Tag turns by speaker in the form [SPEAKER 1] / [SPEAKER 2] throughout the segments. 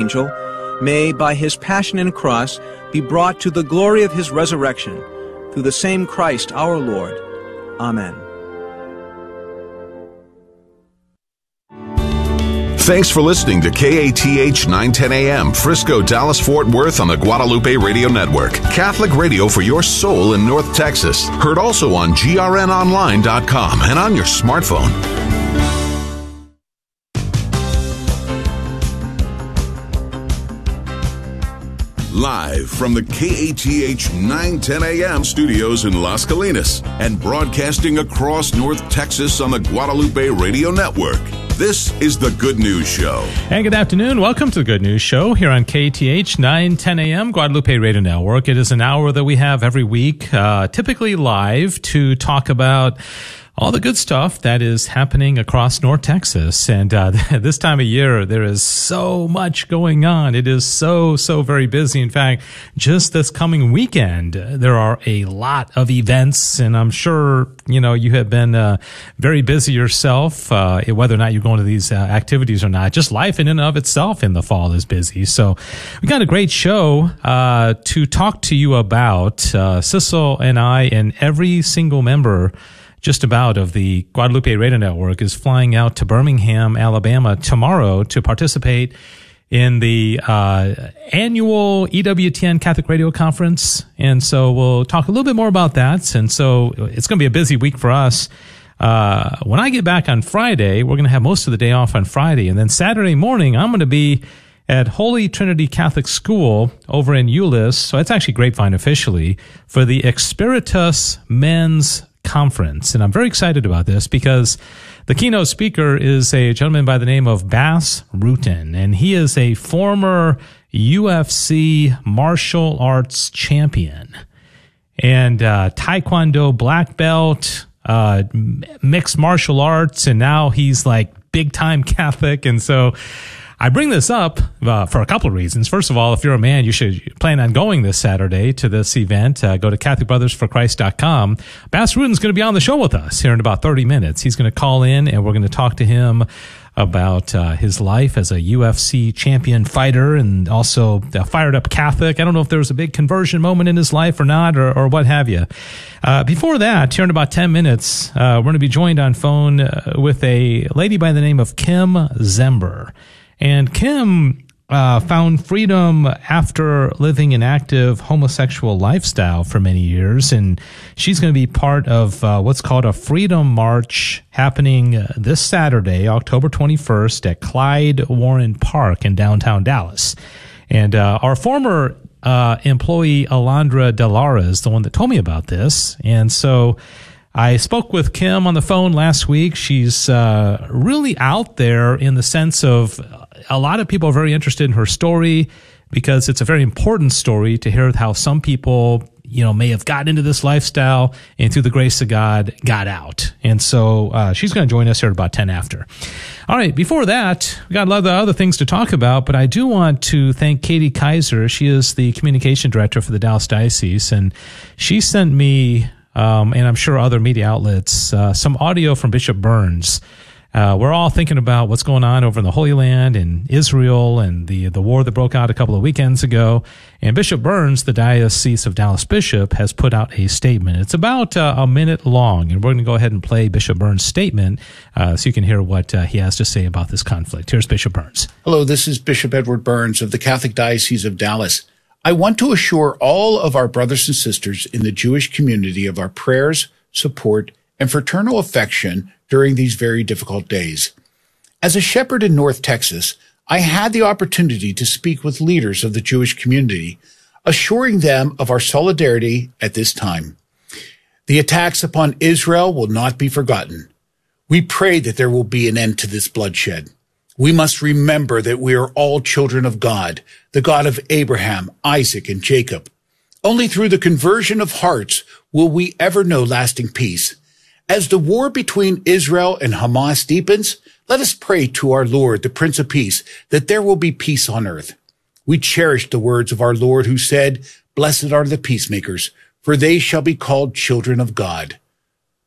[SPEAKER 1] angel, may, by his passion and cross, be brought to the glory of his resurrection, through the same Christ our Lord. Amen.
[SPEAKER 2] Thanks for listening to KATH 910 AM, Frisco, Dallas, Fort Worth on the Guadalupe Radio Network. Catholic radio for your soul in North Texas. Heard also on grnonline.com and on your smartphone. Live from the KATH 910 AM studios in Las Colinas and broadcasting across North Texas on the Guadalupe Radio Network. This is the Good News Show.
[SPEAKER 3] And good afternoon. Welcome to the Good News Show here on KATH 910 AM Guadalupe Radio Network. It is an hour that we have every week, uh, typically live to talk about all the good stuff that is happening across North Texas. And uh, this time of year, there is so much going on. It is so, so very busy. In fact, just this coming weekend, there are a lot of events, and I'm sure, you know, you have been uh, very busy yourself, uh, whether or not you're going to these uh, activities or not. Just life in and of itself in the fall is busy. So we got a great show uh, to talk to you about. Uh, Sissel and I and every single member just about of the Guadalupe Radio Network is flying out to Birmingham, Alabama tomorrow to participate in the uh, annual EWTN Catholic Radio Conference. And so we'll talk a little bit more about that. And so it's going to be a busy week for us. Uh, when I get back on Friday, we're going to have most of the day off on Friday. And then Saturday morning, I'm going to be at Holy Trinity Catholic School over in Euless. So it's actually Grapevine officially for the Experitus Men's conference. And I'm very excited about this because the keynote speaker is a gentleman by the name of Bas Rutten, and he is a former UFC martial arts champion and uh, Taekwondo black belt, uh, mixed martial arts, and now he's like big time Catholic. And so I bring this up uh, for a couple of reasons. First of all, if you're a man, you should plan on going this Saturday to this event. Uh, go to CatholicBrothersForChrist.com. Bas Rutten's going to be on the show with us here in about 30 minutes. He's going to call in and we're going to talk to him about uh, his life as a UFC champion fighter and also a fired up Catholic. I don't know if there was a big conversion moment in his life or not, or, or what have you. Uh, before that, here in about 10 minutes, uh, we're going to be joined on phone uh, with a lady by the name of Kim Zember. And Kim uh, found freedom after living an active homosexual lifestyle for many years. And she's going to be part of uh, what's called a Freedom March happening uh, this Saturday, October 21st at Clyde Warren Park in downtown Dallas. And uh, our former uh, employee, Alondra Delara, is the one that told me about this. And so I spoke with Kim on the phone last week. She's uh, really out there in the sense of a lot of people are very interested in her story because it's a very important story to hear how some people, you know, may have gotten into this lifestyle and through the grace of God got out. And so uh, she's going to join us here at about 10 after. All right. Before that, we got a lot of other things to talk about, but I do want to thank Katie Kaiser. She is the communication director for the Dallas Diocese, and she sent me, um, and I'm sure other media outlets, uh, some audio from Bishop Burns uh, we're all thinking about what's going on over in the Holy Land and Israel and the the war that broke out a couple of weekends ago. And Bishop Burns, the Diocese of Dallas Bishop, has put out a statement. It's about uh, a minute long, and we're going to go ahead and play Bishop Burns' statement uh, so you can hear what uh, he has to say about this conflict. Here's Bishop Burns.
[SPEAKER 4] Hello, this is Bishop Edward Burns of the Catholic Diocese of Dallas. I want to assure all of our brothers and sisters in the Jewish community of our prayers, support, and fraternal affection during these very difficult days. As a shepherd in North Texas, I had the opportunity to speak with leaders of the Jewish community, assuring them of our solidarity at this time. The attacks upon Israel will not be forgotten. We pray that there will be an end to this bloodshed. We must remember that we are all children of God, the God of Abraham, Isaac, and Jacob. Only through the conversion of hearts will we ever know lasting peace. As the war between Israel and Hamas deepens, let us pray to our Lord, the Prince of Peace, that there will be peace on earth. We cherish the words of our Lord who said, Blessed are the peacemakers, for they shall be called children of God.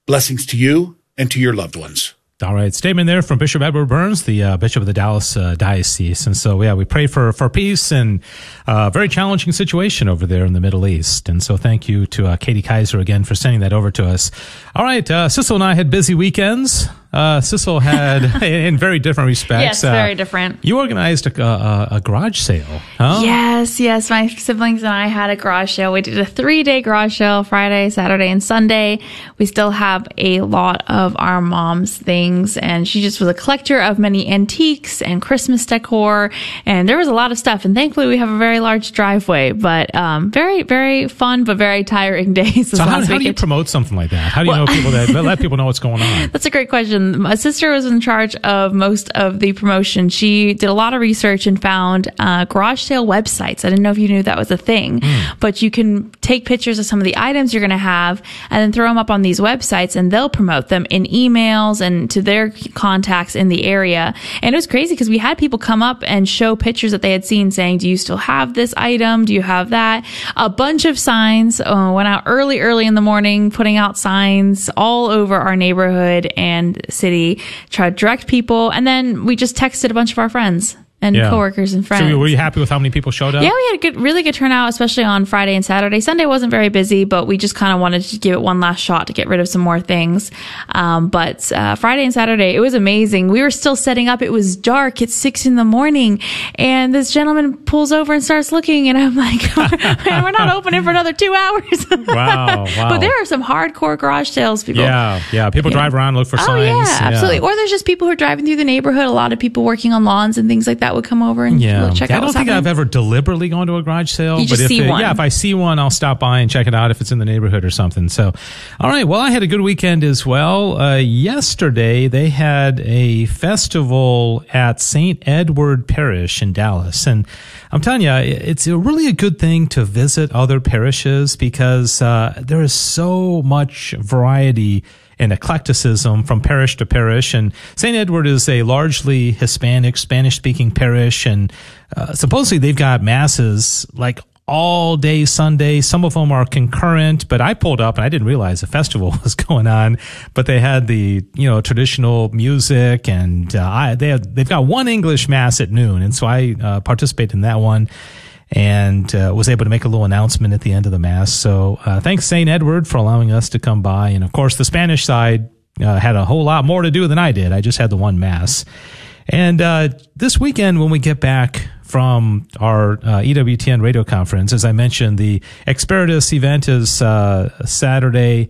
[SPEAKER 4] Blessings to you and to your loved ones.
[SPEAKER 3] All right, statement there from Bishop Edward Burns, the uh, Bishop of the Dallas uh, Diocese, and so yeah, we pray for for peace and a uh, very challenging situation over there in the Middle East, and so thank you to uh, Katie Kaiser again for sending that over to us. All right, uh, Sissel and I had busy weekends. Uh, Sissel had, in very different respects.
[SPEAKER 5] Yes, uh, very different.
[SPEAKER 3] You organized a, a, a, garage sale, huh?
[SPEAKER 5] Yes, yes. My siblings and I had a garage sale. We did a three day garage sale Friday, Saturday, and Sunday. We still have a lot of our mom's things, and she just was a collector of many antiques and Christmas decor, and there was a lot of stuff. And thankfully, we have a very large driveway, but um, very, very fun, but very tiring days.
[SPEAKER 3] So, how, how do you promote something like that? How do you well, know people that let people know what's going on?
[SPEAKER 5] That's a great question my sister was in charge of most of the promotion. She did a lot of research and found uh, garage sale websites. I didn't know if you knew that was a thing, mm. but you can take pictures of some of the items you're going to have and then throw them up on these websites and they'll promote them in emails and to their contacts in the area. And it was crazy because we had people come up and show pictures that they had seen saying, do you still have this item? Do you have that? A bunch of signs uh, went out early, early in the morning, putting out signs all over our neighborhood and city, try to direct people, and then we just texted a bunch of our friends and yeah. coworkers and friends.
[SPEAKER 3] So were you happy with how many people showed up?
[SPEAKER 5] Yeah, we had a good, really good turnout, especially on Friday and Saturday. Sunday wasn't very busy, but we just kind of wanted to give it one last shot to get rid of some more things. Um, but uh, Friday and Saturday, it was amazing. We were still setting up. It was dark. It's six in the morning, and this gentleman pulls over and starts looking, and I'm like, "Man, we're not opening for another two hours."
[SPEAKER 3] wow, wow!
[SPEAKER 5] But there are some hardcore garage sales people.
[SPEAKER 3] Yeah, yeah. People yeah. drive around, look for
[SPEAKER 5] oh,
[SPEAKER 3] signs.
[SPEAKER 5] yeah, absolutely. Or there's just people who are driving through the neighborhood. A lot of people working on lawns and things like that would come over and
[SPEAKER 3] yeah.
[SPEAKER 5] check out.
[SPEAKER 3] I don't think
[SPEAKER 5] happening.
[SPEAKER 3] I've ever deliberately gone to a garage sale,
[SPEAKER 5] you
[SPEAKER 3] but
[SPEAKER 5] if
[SPEAKER 3] it, yeah, if I see one, I'll stop by and check it out if it's in the neighborhood or something. So, all right. Well, I had a good weekend as well. Uh, yesterday they had a festival at St. Edward Parish in Dallas, and I'm telling you, it's a really a good thing to visit other parishes because uh, there is so much variety and eclecticism from parish to parish. And St. Edward is a largely Hispanic, Spanish speaking parish. And uh, supposedly they've got masses like all day Sunday. Some of them are concurrent, but I pulled up and I didn't realize a festival was going on. But they had the you know traditional music, and uh, I, they have, they've got one English mass at noon, and so I uh, participated in that one and uh, was able to make a little announcement at the end of the mass. So uh, thanks St. Edward for allowing us to come by. And of course, the Spanish side uh, had a whole lot more to do than I did. I just had the one mass. And uh, this weekend, when we get back from our uh, EWTN radio conference, as I mentioned, the Experitus event is uh, Saturday.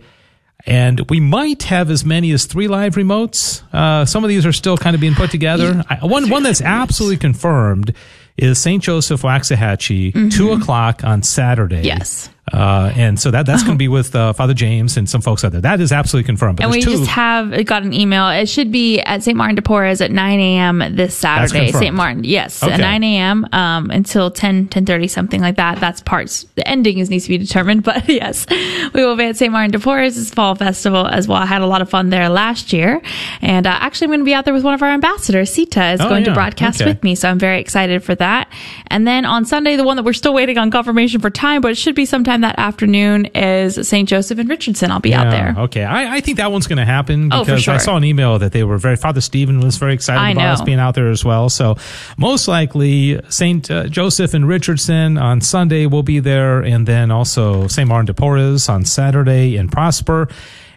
[SPEAKER 3] And we might have as many as three live remotes. some of these are still kind of being put together. I, one, one that's absolutely confirmed is St. Joseph Waxahachie, mm-hmm. two o'clock on Saturday.
[SPEAKER 5] Yes.
[SPEAKER 3] Uh, and so that that's going to be with uh, Father James and some folks out there. That is absolutely confirmed.
[SPEAKER 5] But and we
[SPEAKER 3] two.
[SPEAKER 5] just have got an email. It should be at St. Martin de Porres at 9 a.m. this Saturday. St. Martin, yes, okay. at 9 a.m. Um, until 10, 10.30, something like that. That's parts. The ending is needs to be determined, but yes, we will be at St. Martin de Porres' fall festival as well. I had a lot of fun there last year, and uh, actually I'm going to be out there with one of our ambassadors. Sita is oh, going yeah. to broadcast okay. with me, so I'm very excited for that. And then on Sunday, the one that we're still waiting on confirmation for time, but it should be sometime that afternoon is St. Joseph and Richardson. I'll be yeah, out there.
[SPEAKER 3] Okay. I, I think that one's going to happen
[SPEAKER 5] because
[SPEAKER 3] oh,
[SPEAKER 5] sure.
[SPEAKER 3] I saw an email that they were very, Father Stephen was very excited I about know. us being out there as well. So most likely St. Uh, Joseph and Richardson on Sunday will be there. And then also St. Martin de Porres on Saturday in Prosper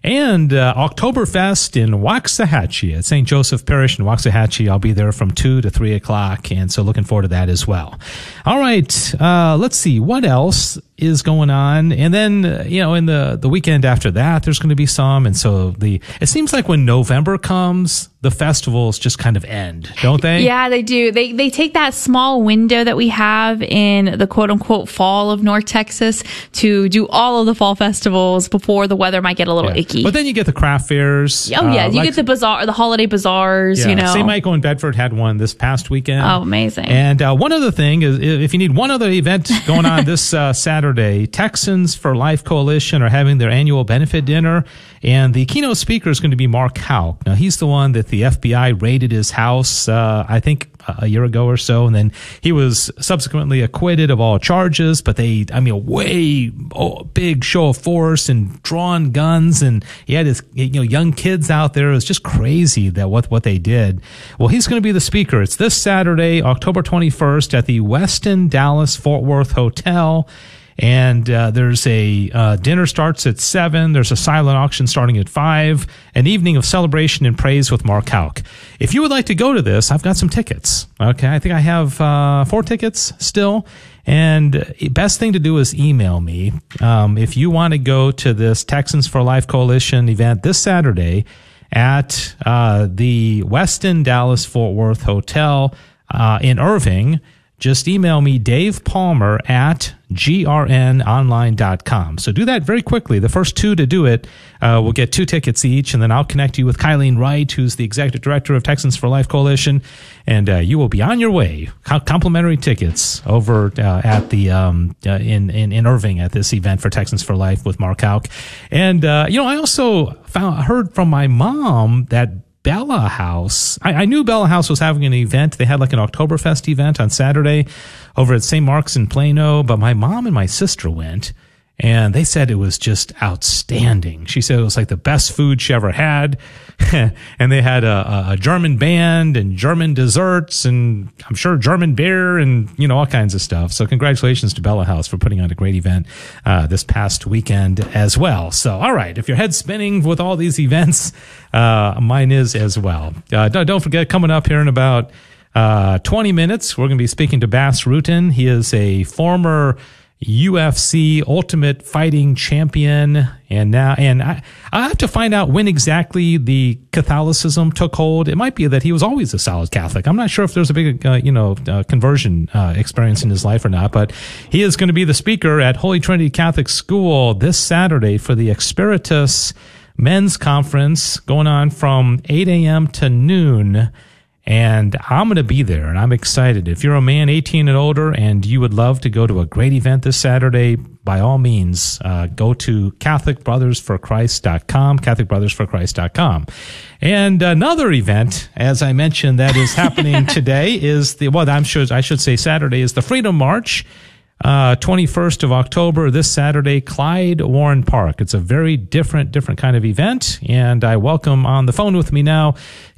[SPEAKER 3] and uh, Oktoberfest in Waxahachie at St. Joseph Parish in Waxahachie. I'll be there from 2 to 3 o'clock, and so looking forward to that as well. All right, uh, let's see what else is going on, and then uh, you know in the the weekend after that, there's going to be some, and so the it seems like when November comes, the festivals just kind of end, don't they?
[SPEAKER 5] Yeah, they do. They they take that small window that we have in the quote unquote fall of North Texas to do all of the fall festivals before the weather might get a little
[SPEAKER 3] yeah.
[SPEAKER 5] icky.
[SPEAKER 3] But then you get the craft fairs.
[SPEAKER 5] Oh yeah, uh, you like, get the bazaar, the holiday bazaars.
[SPEAKER 3] Yeah,
[SPEAKER 5] you know,
[SPEAKER 3] St. Michael in Bedford had one this past weekend.
[SPEAKER 5] Oh, amazing!
[SPEAKER 3] And uh, one other thing is, if you need one other event going on this uh, Saturday, Texans for Life Coalition are having their annual benefit dinner. And the keynote speaker is going to be Mark Houck. Now, he's the one that the FBI raided his house, uh, I think a year ago or so, and then he was subsequently acquitted of all charges. But they, I mean, a way oh, big show of force and drawn guns, and he had his you know young kids out there. It was just crazy that what what they did. Well, he's going to be the speaker. It's this Saturday, October twenty first, at the Westin Dallas Fort Worth Hotel. And uh, there's a uh, dinner starts at seven. There's a silent auction starting at five. An evening of celebration and praise with Mark Houck. If you would like to go to this, I've got some tickets. Okay, I think I have uh, four tickets still. And best thing to do is email me um, if you want to go to this Texans for Life Coalition event this Saturday at uh, the Westin Dallas Fort Worth Hotel uh, in Irving just email me Dave Palmer at grnonline.com. So do that very quickly. The first two to do it uh, will get two tickets each, and then I'll connect you with Kyleen Wright, who's the executive director of Texans for Life Coalition, and uh, you will be on your way. complimentary tickets over uh, at the um, uh, in, in in Irving at this event for Texans for Life with Mark Houck. And uh, you know, I also found heard from my mom that Bella House. I, I, knew Bella House was having an event. They had like an Oktoberfest event on Saturday over at St. Mark's in Plano, but my mom and my sister went and they said it was just outstanding. She said it was like the best food she ever had. and they had a, a, German band and German desserts and I'm sure German beer and, you know, all kinds of stuff. So congratulations to Bella House for putting on a great event, uh, this past weekend as well. So, all right. If your head's spinning with all these events, uh, mine is as well. Uh, don't, forget coming up here in about, uh, 20 minutes, we're going to be speaking to Bas Rutten. He is a former, UFC Ultimate Fighting Champion, and now and I I have to find out when exactly the Catholicism took hold. It might be that he was always a solid Catholic. I'm not sure if there's a big uh, you know uh, conversion uh, experience in his life or not, but he is going to be the speaker at Holy Trinity Catholic School this Saturday for the Experitus Men's Conference going on from 8 a.m. to noon and I'm going to be there and I'm excited. If you're a man 18 and older and you would love to go to a great event this Saturday, by all means, uh, go to CatholicBrothersForChrist.com, CatholicBrothersForChrist.com. And another event, as I mentioned, that is happening today is the, well, I'm sure, I should say Saturday is the Freedom March. Uh, 21st of October, this Saturday, Clyde Warren Park. It's a very different, different kind of event. And I welcome on the phone with me now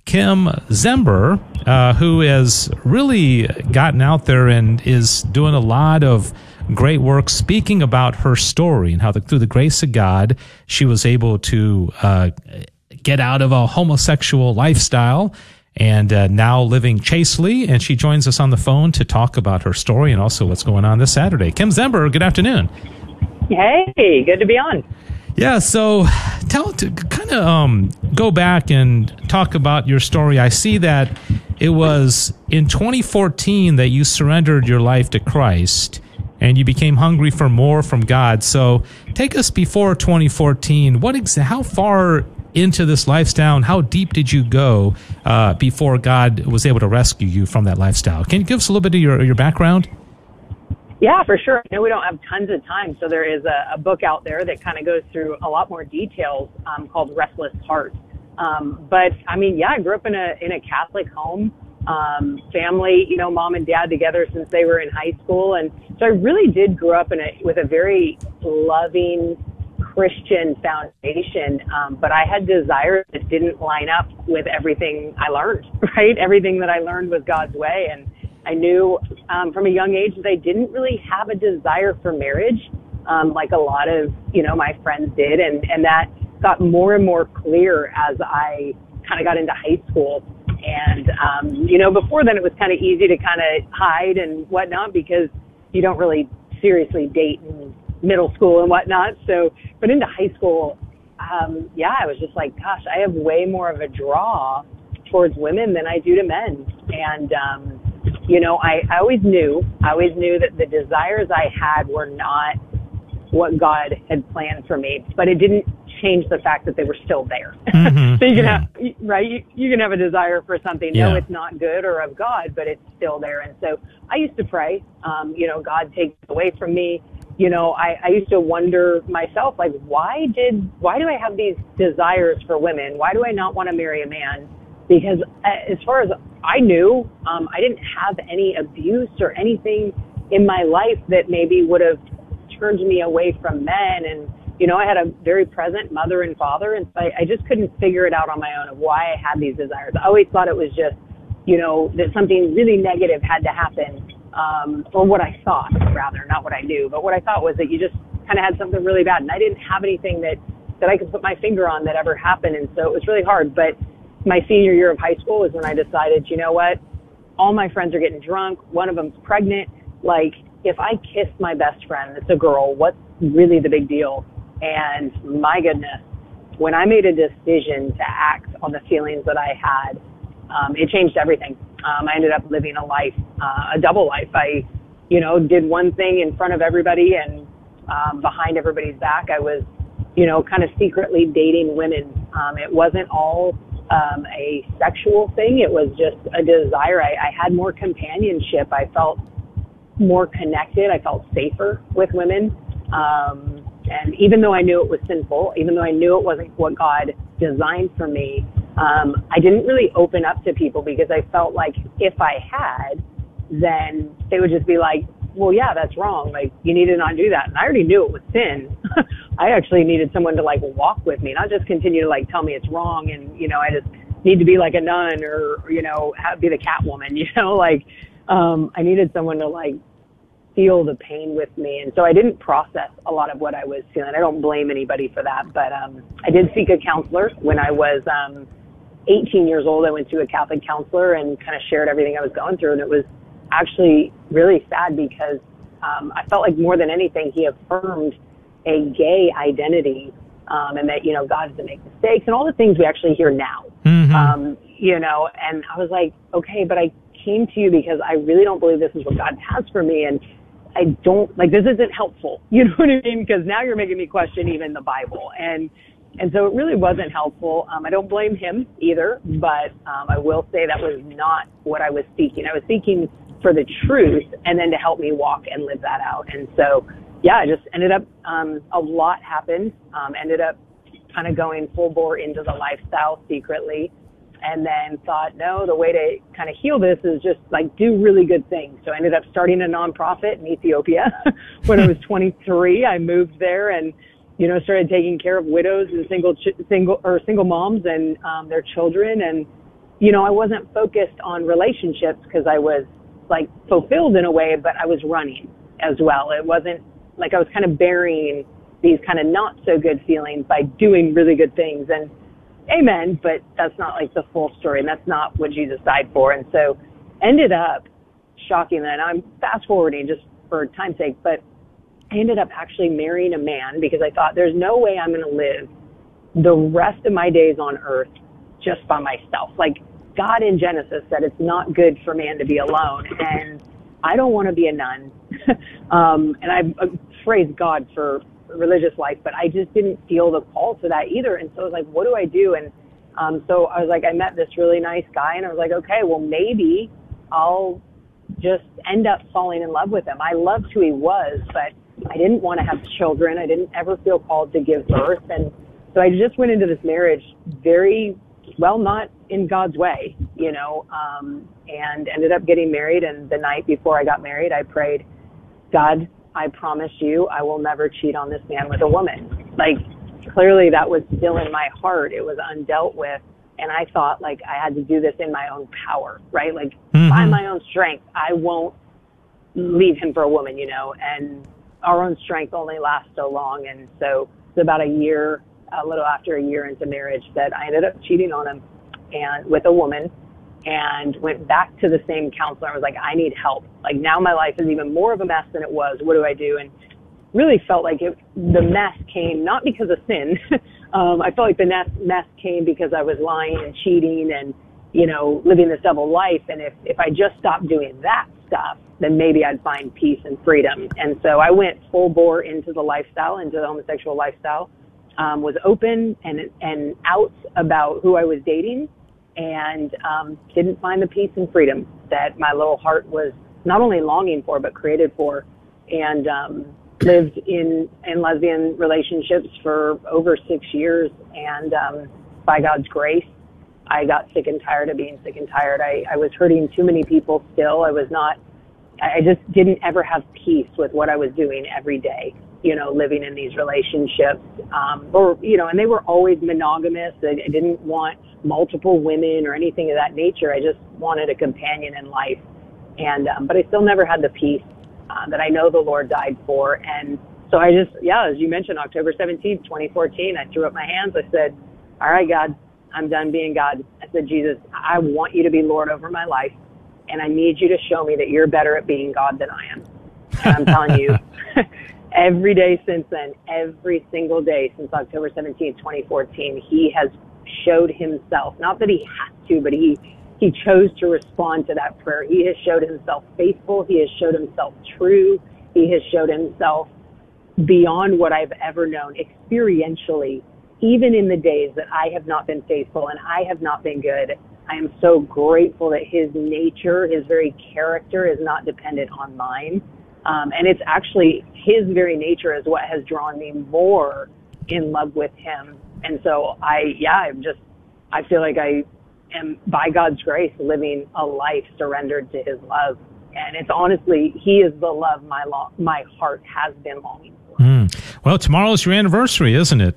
[SPEAKER 3] Kim Zember, uh, who has really gotten out there and is doing a lot of great work speaking about her story and how the, through the grace of God, she was able to uh, get out of a homosexual lifestyle and uh, now living chastely. And she joins us on the phone to talk about her story and also what's going on this Saturday. Kim Zember, good afternoon.
[SPEAKER 6] Hey, good to be on.
[SPEAKER 3] Yeah, so tell to kind of um, go back and talk about your story. I see that it was in 2014 that you surrendered your life to Christ and you became hungry for more from God. So take us before 2014. What ex- how far into this lifestyle how deep did you go uh, before God was able to rescue you from that lifestyle? Can you give us a little bit of your, your background?
[SPEAKER 6] Yeah, for sure. I know we don't have tons of time, so there is a, a book out there that kind of goes through a lot more details um, called Restless Heart. Um, but I mean, yeah, I grew up in a in a Catholic home, um, family, you know, mom and dad together since they were in high school, and so I really did grow up in a with a very loving Christian foundation. Um, but I had desires that didn't line up with everything I learned. Right, everything that I learned was God's way, and I knew um, from a young age that I didn't really have a desire for marriage, um, like a lot of you know my friends did, and and that got more and more clear as I kind of got into high school. And um, you know, before then it was kind of easy to kind of hide and whatnot because you don't really seriously date in middle school and whatnot. So, but into high school, um, yeah, I was just like, gosh, I have way more of a draw towards women than I do to men, and um, you know, I, I always knew, I always knew that the desires I had were not what God had planned for me, but it didn't change the fact that they were still there. Mm-hmm. so you can yeah. have, right? You, you can have a desire for something. Yeah. No, it's not good or of God, but it's still there. And so I used to pray, um, you know, God take it away from me. You know, I, I used to wonder myself, like, why did, why do I have these desires for women? Why do I not want to marry a man? Because uh, as far as I knew um, I didn't have any abuse or anything in my life that maybe would have turned me away from men. And, you know, I had a very present mother and father. And so I, I just couldn't figure it out on my own of why I had these desires. I always thought it was just, you know, that something really negative had to happen. Um, or what I thought, rather, not what I knew, but what I thought was that you just kind of had something really bad. And I didn't have anything that, that I could put my finger on that ever happened. And so it was really hard. But my senior year of high school was when I decided, you know what? All my friends are getting drunk. One of them's pregnant. Like, if I kiss my best friend it's a girl, what's really the big deal? And my goodness, when I made a decision to act on the feelings that I had, um, it changed everything. Um, I ended up living a life, uh, a double life. I, you know, did one thing in front of everybody and um, behind everybody's back. I was, you know, kind of secretly dating women. Um, it wasn't all um, a sexual thing. It was just a desire. I, I had more companionship. I felt more connected. I felt safer with women. Um, and even though I knew it was sinful, even though I knew it wasn't what God designed for me, um, I didn't really open up to people because I felt like if I had, then they would just be like, well, yeah, that's wrong. Like, you need to not do that. And I already knew it was sin. I actually needed someone to like walk with me, not just continue to like tell me it's wrong. And, you know, I just need to be like a nun or, you know, have, be the Catwoman, you know, like, um, I needed someone to like feel the pain with me. And so I didn't process a lot of what I was feeling. I don't blame anybody for that, but, um, I did seek a counselor when I was, um, 18 years old. I went to a Catholic counselor and kind of shared everything I was going through. And it was actually really sad because um, I felt like more than anything, he affirmed a gay identity um, and that, you know, God doesn't make mistakes and all the things we actually hear now. Mm-hmm. Um, you know, and I was like, okay, but I came to you because I really don't believe this is what God has for me. And I don't, like, this isn't helpful. You know what I mean? Because now you're making me question even the Bible. And, and so it really wasn't helpful. Um, I don't blame him either, but um, I will say that was not what I was seeking. I was seeking for the truth and then to help me walk and live that out. And so, yeah, I just ended up, um, a lot happened, um, ended up kind of going full bore into the lifestyle secretly and then thought, no, the way to kind of heal this is just like do really good things. So I ended up starting a nonprofit in Ethiopia when I was 23. I moved there and, you know, started taking care of widows and single, ch- single or single moms and um, their children. And, you know, I wasn't focused on relationships because I was like fulfilled in a way, but I was running as well. It wasn't like I was kind of burying these kind of not so good feelings by doing really good things. And amen, but that's not like the full story and that's not what Jesus died for. And so ended up shocking that I'm fast forwarding just for time's sake, but I ended up actually marrying a man because I thought there's no way I'm going to live the rest of my days on earth just by myself. Like God in Genesis said it's not good for man to be alone. And I don't want to be a nun. um, and I uh, praise God for religious life, but I just didn't feel the call to that either. And so I was like, what do I do? And um, so I was like, I met this really nice guy, and I was like, okay, well, maybe I'll just end up falling in love with him. I loved who he was, but I didn't want to have children. I didn't ever feel called to give birth. And so I just went into this marriage very well, not in God's way, you know, um, and ended up getting married. And the night before I got married, I prayed, God, I promise you, I will never cheat on this man with a woman. Like, clearly that was still in my heart. It was undealt with. And I thought like I had to do this in my own power, right? Like mm-hmm. by my own strength, I won't leave him for a woman, you know, and our own strength only lasts so long. And so it's about a year a little after a year into marriage that I ended up cheating on him and with a woman and went back to the same counselor. I was like, I need help. Like now my life is even more of a mess than it was. What do I do? And really felt like it, the mess came not because of sin. um, I felt like the mess, mess came because I was lying and cheating and, you know, living this double life. And if, if I just stopped doing that stuff, then maybe I'd find peace and freedom. And so I went full bore into the lifestyle, into the homosexual lifestyle um, was open and and out about who I was dating, and um, didn't find the peace and freedom that my little heart was not only longing for but created for, and um, lived in in lesbian relationships for over six years, and um, by God's grace, I got sick and tired of being sick and tired. I, I was hurting too many people still. I was not, I just didn't ever have peace with what I was doing every day, you know, living in these relationships. Um, or, you know, and they were always monogamous. I, I didn't want multiple women or anything of that nature. I just wanted a companion in life. And, um, but I still never had the peace uh, that I know the Lord died for. And so I just, yeah, as you mentioned, October 17th, 2014, I threw up my hands. I said, all right, God, I'm done being God. I said, Jesus, I want you to be Lord over my life. And I need you to show me that you're better at being God than I am. And I'm telling you, every day since then, every single day since October 17th, 2014, he has showed himself, not that he had to, but he, he chose to respond to that prayer. He has showed himself faithful. He has showed himself true. He has showed himself beyond what I've ever known experientially even in the days that I have not been faithful and I have not been good, I am so grateful that his nature, his very character is not dependent on mine. Um, and it's actually his very nature is what has drawn me more in love with him. And so I, yeah, I'm just, I feel like I am by God's grace living a life surrendered to his love. And it's honestly, he is the love my, lo- my heart has been longing for.
[SPEAKER 3] Mm. Well, tomorrow's your anniversary, isn't it?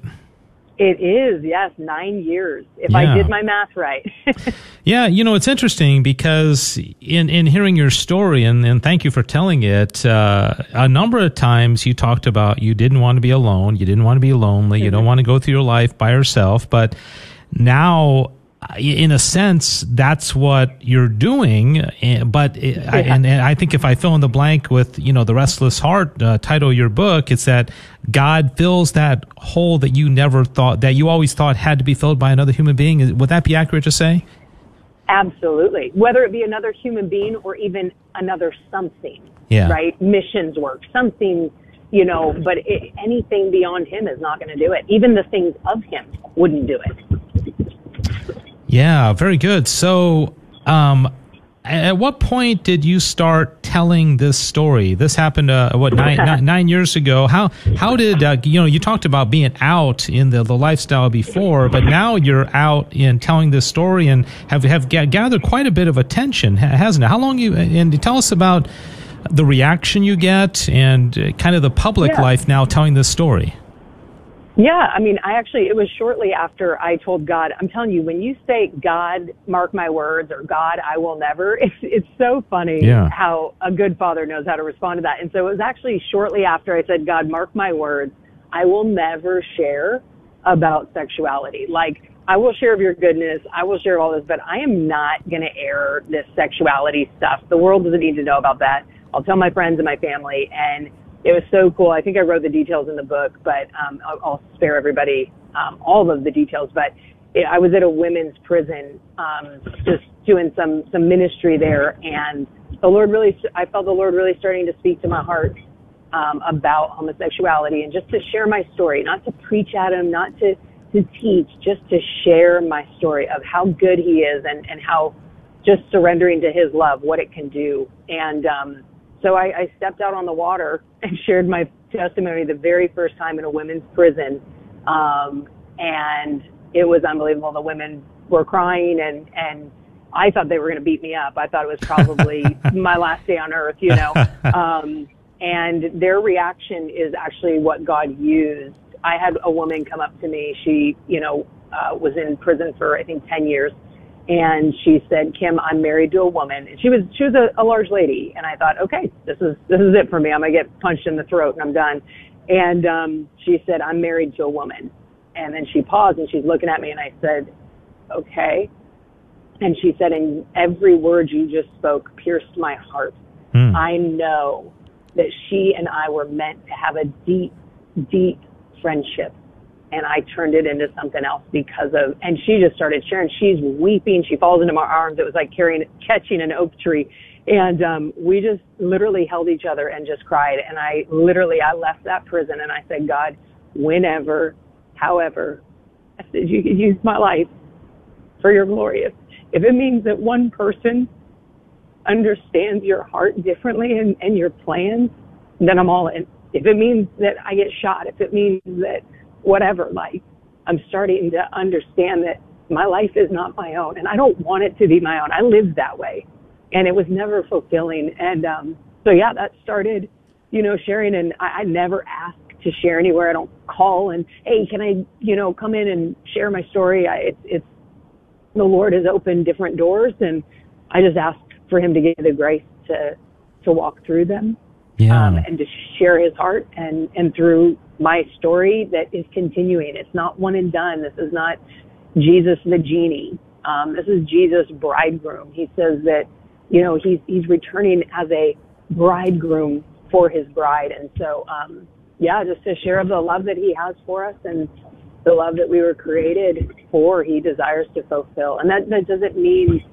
[SPEAKER 6] It is, yes, nine years, if yeah. I did my math right.
[SPEAKER 3] yeah, you know, it's interesting because in, in hearing your story, and, and thank you for telling it, uh, a number of times you talked about you didn't want to be alone, you didn't want to be lonely, mm-hmm. you don't mm-hmm. want to go through your life by yourself, but now in a sense, that's what you're doing. Eh, but it, yeah. I, and, and, I think if I fill in the blank with you know the restless heart uh, title of your book, it's that God fills that hole that you never thought that you always thought had to be filled by another human being. Would that be accurate to say?
[SPEAKER 6] Absolutely. Whether it be another human being or even another something.
[SPEAKER 3] Yeah.
[SPEAKER 6] Right. Missions work. Something. You know, but it, anything beyond him is not going to do it. Even the things of him wouldn't do it.
[SPEAKER 3] Yeah, very good. So, um, at what point did you start telling this story? This happened, uh, what nine, nine, nine years ago. How how did uh, you know? You talked about being out in the, the lifestyle before, but now you're out in telling this story and have have gathered quite a bit of attention, hasn't it? How long you and tell us about the reaction you get and uh, kind of the public yeah. life now telling this story.
[SPEAKER 6] Yeah, I mean, I actually, it was shortly after I told God, I'm telling you, when you say, God, mark my words, or God, I will never, it's, it's so funny yeah. how a good father knows how to respond to that. And so it was actually shortly after I said, God, mark my words, I will never share about sexuality. Like, I will share of your goodness. I will share of all this, but I am not going to air this sexuality stuff. The world doesn't need to know about that. I'll tell my friends and my family. And it was so cool. I think I wrote the details in the book, but um, I'll, I'll spare everybody um, all of the details. But it, I was at a women's prison, um, just doing some some ministry there, and the Lord really, I felt the Lord really starting to speak to my heart um, about homosexuality, and just to share my story, not to preach at him, not to to teach, just to share my story of how good He is, and and how just surrendering to His love, what it can do, and um, so I, I stepped out on the water and shared my testimony the very first time in a women's prison. Um, and it was unbelievable. The women were crying and, and I thought they were going to beat me up. I thought it was probably my last day on earth, you know. Um, and their reaction is actually what God used. I had a woman come up to me. She, you know, uh, was in prison for I think 10 years and she said, "Kim, I'm married to a woman." And she was she was a, a large lady, and I thought, "Okay, this is this is it for me. I'm gonna get punched in the throat and I'm done." And um, she said, "I'm married to a woman," and then she paused and she's looking at me, and I said, "Okay." And she said, "And every word you just spoke pierced my heart. Mm. I know that she and I were meant to have a deep, deep friendship." And I turned it into something else because of, and she just started sharing. She's weeping. She falls into my arms. It was like carrying, catching an oak tree. And, um, we just literally held each other and just cried. And I literally, I left that prison and I said, God, whenever, however, I said, you could use my life for your glory. If, if it means that one person understands your heart differently and, and your plans, then I'm all in. If it means that I get shot, if it means that whatever. Like I'm starting to understand that my life is not my own and I don't want it to be my own. I lived that way and it was never fulfilling. And, um, so yeah, that started, you know, sharing and I, I never ask to share anywhere. I don't call and, Hey, can I, you know, come in and share my story? I, it's, it's, the Lord has opened different doors and I just ask for him to give me the grace to, to walk through them.
[SPEAKER 3] Yeah. Um,
[SPEAKER 6] and to share his heart and, and through my story that is continuing. It's not one and done. This is not Jesus the genie. Um, this is Jesus bridegroom. He says that, you know, he's, he's returning as a bridegroom for his bride. And so, um, yeah, just to share of the love that he has for us and the love that we were created for, he desires to fulfill. And that, that doesn't mean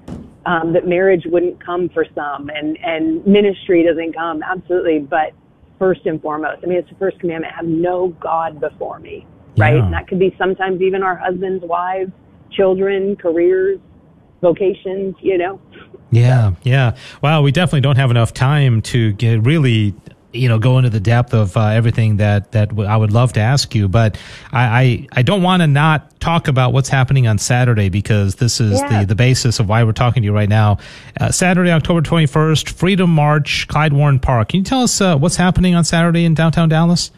[SPEAKER 6] um, that marriage wouldn't come for some and, and ministry doesn't come, absolutely. But first and foremost, I mean, it's the first commandment have no God before me, right? Yeah. And that could be sometimes even our husbands, wives, children, careers, vocations, you know?
[SPEAKER 3] Yeah, yeah. Wow, we definitely don't have enough time to get really you know go into the depth of uh, everything that that I would love to ask you, but I I, I don't want to not talk about what's happening on Saturday because this is yeah. the the basis of why we're talking to you right now. Uh, Saturday, October twenty first, Freedom March, Clyde Warren Park. Can you tell us uh, what's happening on Saturday in downtown Dallas?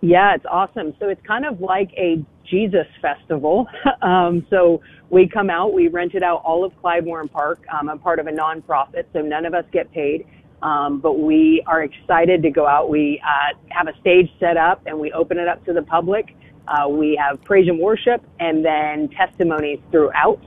[SPEAKER 6] Yeah, it's awesome. So it's kind of like a Jesus festival. um, so we come out, we rented out all of Clyde Warren Park. Um, I'm part of a nonprofit, so none of us get paid. Um, but we are excited to go out. We uh, have a stage set up and we open it up to the public. Uh, we have praise and worship and then testimonies throughout.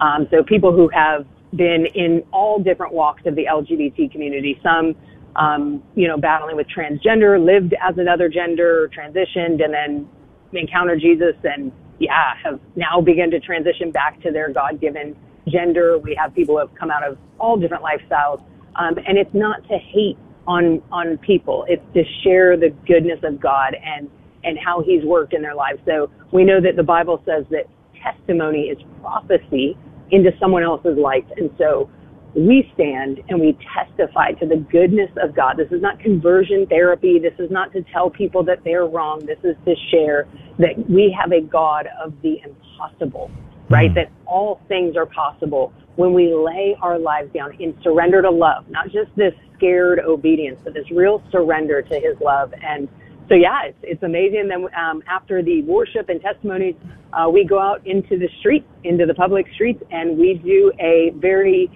[SPEAKER 6] Um, so people who have been in all different walks of the LGBT community, some, um, you know, battling with transgender, lived as another gender, transitioned, and then encountered Jesus and, yeah, have now begun to transition back to their God given gender. We have people who have come out of all different lifestyles um, and it's not to hate on on people. It's to share the goodness of God and and how He's worked in their lives. So we know that the Bible says that testimony is prophecy into someone else's life, and so we stand and we testify to the goodness of God. This is not conversion therapy. This is not to tell people that they're wrong. This is to share that we have a God of the impossible, right? Mm. That all things are possible when we lay our lives down in surrender to love, not just this scared obedience, but this real surrender to His love. And so, yeah, it's, it's amazing. Then um, after the worship and testimonies, uh, we go out into the streets, into the public streets, and we do a very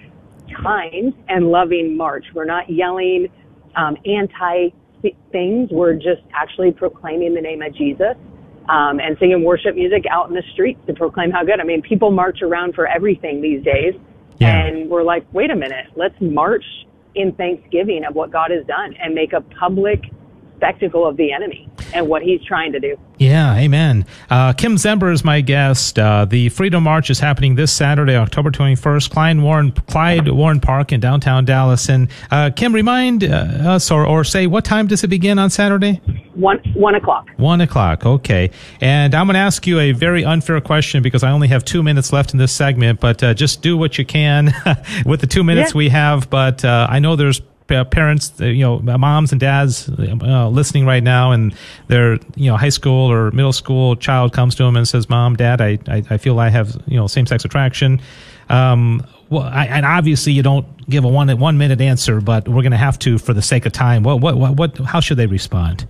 [SPEAKER 6] kind and loving march. We're not yelling um, anti things. We're just actually proclaiming the name of Jesus. Um, and singing worship music out in the streets to proclaim how good. I mean, people march around for everything these days. Yeah. And we're like, wait a minute, let's march in thanksgiving of what God has done and make a public spectacle of the enemy and what he's trying to do.
[SPEAKER 3] Yeah, amen. Uh, Kim Zember is my guest. Uh, the Freedom March is happening this Saturday, October 21st, Clyde Warren, Clyde Warren Park in downtown Dallas. And uh, Kim, remind uh, us or, or say what time does it begin on Saturday?
[SPEAKER 6] One, one o'clock.
[SPEAKER 3] One o'clock, okay. And I'm going to ask you a very unfair question because I only have two minutes left in this segment, but uh, just do what you can with the two minutes yeah. we have. But uh, I know there's parents, uh, you know, moms and dads uh, listening right now, and their you know high school or middle school child comes to them and says, "Mom, Dad, I I, I feel I have you know same sex attraction." Um, well, I, and obviously you don't give a one one minute answer, but we're going to have to for the sake of time. What what what, what how should they respond?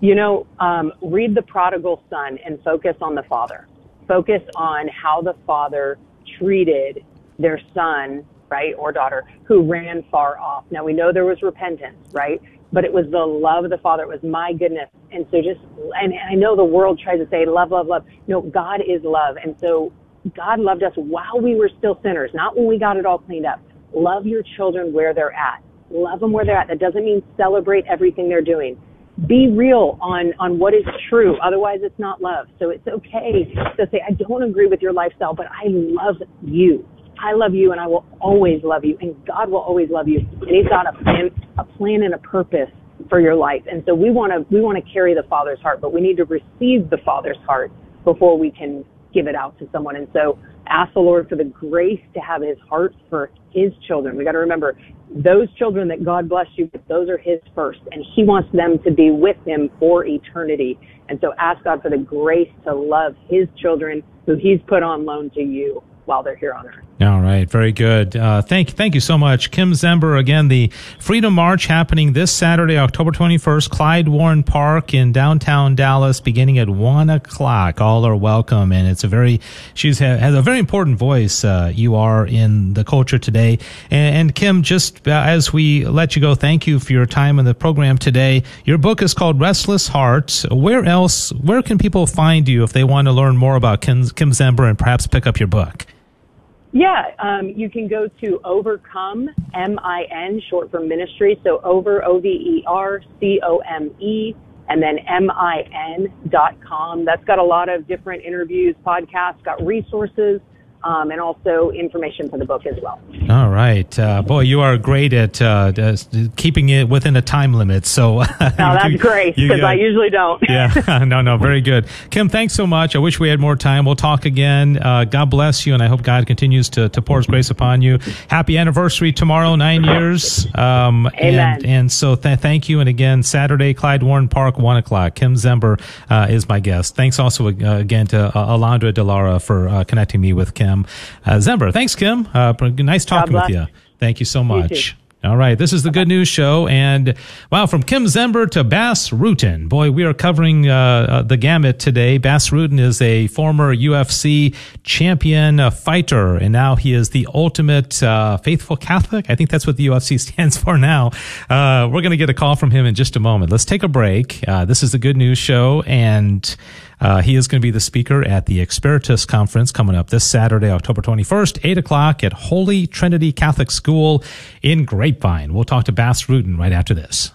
[SPEAKER 6] You know, um, read the prodigal son and focus on the father. Focus on how the father treated their son right, or daughter who ran far off. Now we know there was repentance, right? But it was the love of the Father. It was my goodness. And so just, and, and I know the world tries to say love, love, love. No, God is love. And so God loved us while we were still sinners, not when we got it all cleaned up. Love your children where they're at. Love them where they're at. That doesn't mean celebrate everything they're doing. Be real on, on what is true. Otherwise, it's not love. So it's okay to say, I don't agree with your lifestyle, but I love you. I love you and I will always love you and God will always love you. And he's got a plan, a plan and a purpose for your life. And so we want to, we want to carry the Father's heart, but we need to receive the Father's heart before we can give it out to someone. And so ask the Lord for the grace to have his heart for his children. We got to remember those children that God blessed you with, those are his first, and he wants them to be with him for eternity. And so ask God for the grace to love his children who he's put on loan to you while they're here on earth.
[SPEAKER 3] All right, very good. Uh, thank thank you so much, Kim Zember. Again, the Freedom March happening this Saturday, October twenty first, Clyde Warren Park in downtown Dallas, beginning at one o'clock. All are welcome, and it's a very she's has a very important voice. Uh, you are in the culture today, and, and Kim. Just uh, as we let you go, thank you for your time in the program today. Your book is called Restless Hearts. Where else? Where can people find you if they want to learn more about Kim, Kim Zember and perhaps pick up your book?
[SPEAKER 6] Yeah, um, you can go to Overcome, M-I-N, short for ministry. So over, O-V-E-R-C-O-M-E, and then M-I-N dot com. That's got a lot of different interviews, podcasts, got resources um, and also information for the book as well.
[SPEAKER 3] All right, uh, boy, you are great at uh, uh, keeping it within a time limit. So,
[SPEAKER 6] no, that's great because I usually don't.
[SPEAKER 3] yeah, no, no, very good. Kim, thanks so much. I wish we had more time. We'll talk again. Uh, God bless you, and I hope God continues to, to pour His grace upon you. Happy anniversary tomorrow, nine years.
[SPEAKER 6] Um, Amen.
[SPEAKER 3] And, and so, th- thank you. And again, Saturday, Clyde Warren Park, one o'clock. Kim Zember uh, is my guest. Thanks also uh, again to Alondra Delara for connecting me with Kim. Uh, Zember, thanks, Kim. Uh, nice talking with you. Thank you so much. All right, this is the Good News Show, and wow, from Kim Zember to Bas Rutten. Boy, we are covering uh, uh, the gamut today. Bas Rutten is a former UFC champion uh, fighter, and now he is the ultimate uh, faithful Catholic. I think that's what the UFC stands for now. Uh, we're going to get a call from him in just a moment. Let's take a break. Uh, this is the Good News Show, and uh, he is going to be the speaker at the Experitus Conference coming up this Saturday, October 21st, 8 o'clock at Holy Trinity Catholic School in Grapevine. We'll talk to Bas Rutten right after this.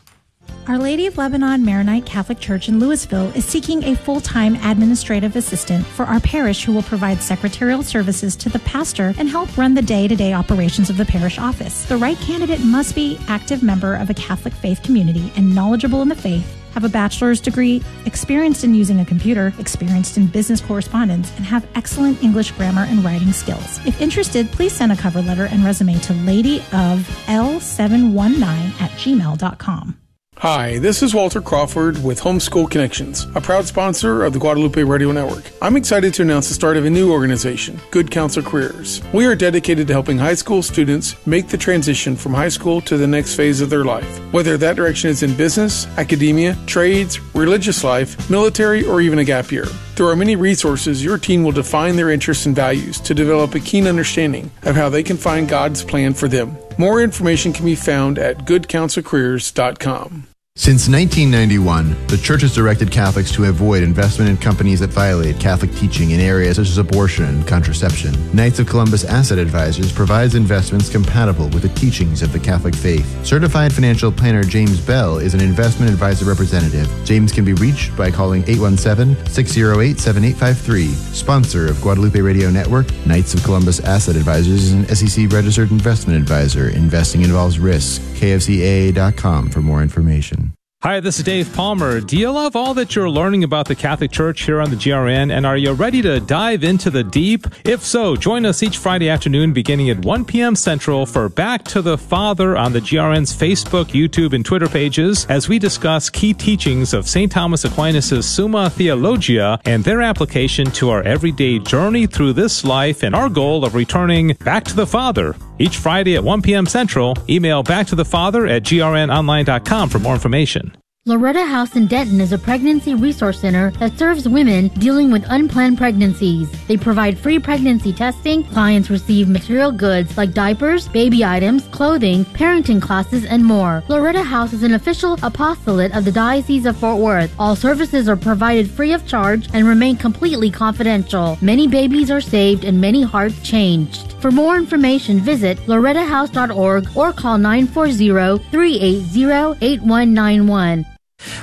[SPEAKER 7] Our Lady of Lebanon Maronite Catholic Church in Louisville is seeking a full time administrative assistant for our parish who will provide secretarial services to the pastor and help run the day to day operations of the parish office. The right candidate must be active member of a Catholic faith community and knowledgeable in the faith have a bachelor's degree, experienced in using a computer, experienced in business correspondence, and have excellent English grammar and writing skills. If interested, please send a cover letter and resume to ladyofl719 at gmail.com.
[SPEAKER 8] Hi, this is Walter Crawford with Homeschool Connections, a proud sponsor of the Guadalupe Radio Network. I'm excited to announce the start of a new organization, Good Counsel Careers. We are dedicated to helping high school students make the transition from high school to the next phase of their life, whether that direction is in business, academia, trades, religious life, military, or even a gap year. Through our many resources, your team will define their interests and values to develop a keen understanding of how they can find God's plan for them. More information can be found at goodcounselcareers.com.
[SPEAKER 9] Since 1991, the Church has directed Catholics to avoid investment in companies that violate Catholic teaching in areas such as abortion and contraception. Knights of Columbus Asset Advisors provides investments compatible with the teachings of the Catholic faith. Certified financial planner James Bell is an investment advisor representative. James can be reached by calling 817 608 7853. Sponsor of Guadalupe Radio Network, Knights of Columbus Asset Advisors is an SEC registered investment advisor. Investing involves risk. KFCAA.com for more information.
[SPEAKER 3] Hi, this is Dave Palmer. Do you love all that you're learning about the Catholic Church here on the GRN? And are you ready to dive into the deep? If so, join us each Friday afternoon beginning at 1 p.m. Central for Back to the Father on the GRN's Facebook, YouTube, and Twitter pages as we discuss key teachings of St. Thomas Aquinas' Summa Theologia and their application to our everyday journey through this life and our goal of returning back to the Father. Each Friday at 1 p.m. Central, email back to the Father at grnonline.com for more information.
[SPEAKER 10] Loretta House in Denton is a pregnancy resource center that serves women dealing with unplanned pregnancies. They provide free pregnancy testing. Clients receive material goods like diapers, baby items, clothing, parenting classes, and more. Loretta House is an official apostolate of the Diocese of Fort Worth. All services are provided free of charge and remain completely confidential. Many babies are saved and many hearts changed. For more information, visit lorettahouse.org or call 940 380 8191.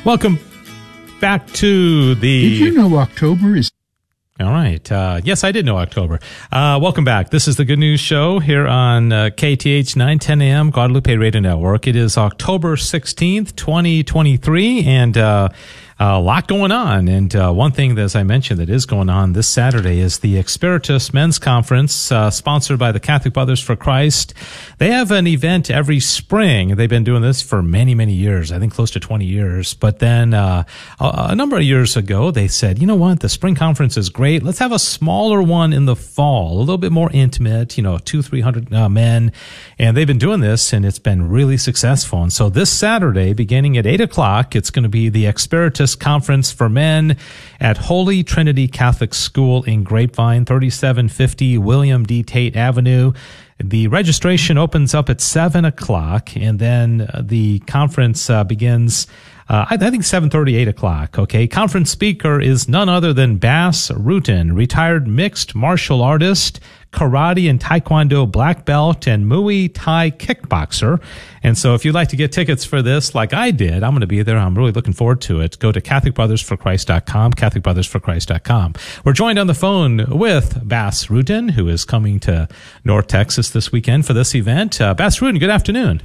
[SPEAKER 3] Welcome back to the.
[SPEAKER 11] Did you know October is.
[SPEAKER 3] All right. Uh, yes, I did know October. Uh, welcome back. This is the Good News Show here on uh, KATH 910 AM Guadalupe Radio Network. It is October 16th, 2023. And uh, a lot going on. And uh, one thing, that, as I mentioned, that is going on this Saturday is the Experitus Men's Conference, uh, sponsored by the Catholic Brothers for Christ. They have an event every spring. They've been doing this for many, many years. I think close to 20 years. But then uh, a, a number of years ago, they said, you know what, the spring conference is great. Let's have a smaller one in the fall, a little bit more intimate. You know, two, three hundred uh, men, and they've been doing this, and it's been really successful. And so this Saturday, beginning at eight o'clock, it's going to be the Experitus Conference for Men at Holy Trinity Catholic School in Grapevine, 3750 William D. Tate Avenue. The registration opens up at 7 o'clock, and then uh, the conference uh, begins. Uh, I, I, think 7.30, 8 o'clock, okay? Conference speaker is none other than Bas Rutten, retired mixed martial artist, karate and taekwondo black belt and Muay Thai kickboxer. And so if you'd like to get tickets for this, like I did, I'm going to be there. I'm really looking forward to it. Go to CatholicBrothersForChrist.com, CatholicBrothersForChrist.com. We're joined on the phone with Bas Rutten, who is coming to North Texas this weekend for this event. Uh, Bas Rutten, good afternoon.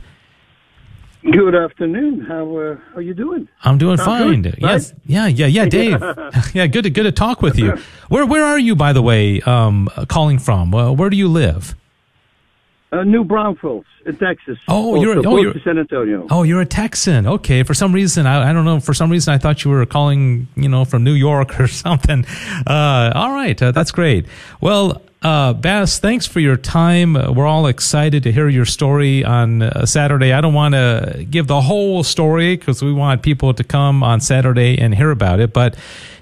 [SPEAKER 11] Good afternoon. How uh, are you doing?
[SPEAKER 3] I'm doing Sound fine. Good, yes. Right? Yeah. Yeah. Yeah. Dave. yeah. Good. To, good to talk with you. Where Where are you, by the way, um, calling from? Uh, where do you live?
[SPEAKER 11] Uh, New Braunfels in Texas.
[SPEAKER 3] Oh, you're oh, you're
[SPEAKER 11] San Antonio.
[SPEAKER 3] Oh, you're a Texan. Okay. For some reason, I, I don't know. For some reason, I thought you were calling, you know, from New York or something. Uh, all right. Uh, that's great. Well, uh, Bas, thanks for your time. We're all excited to hear your story on uh, Saturday. I don't want to give the whole story because we want people to come on Saturday and hear about it. But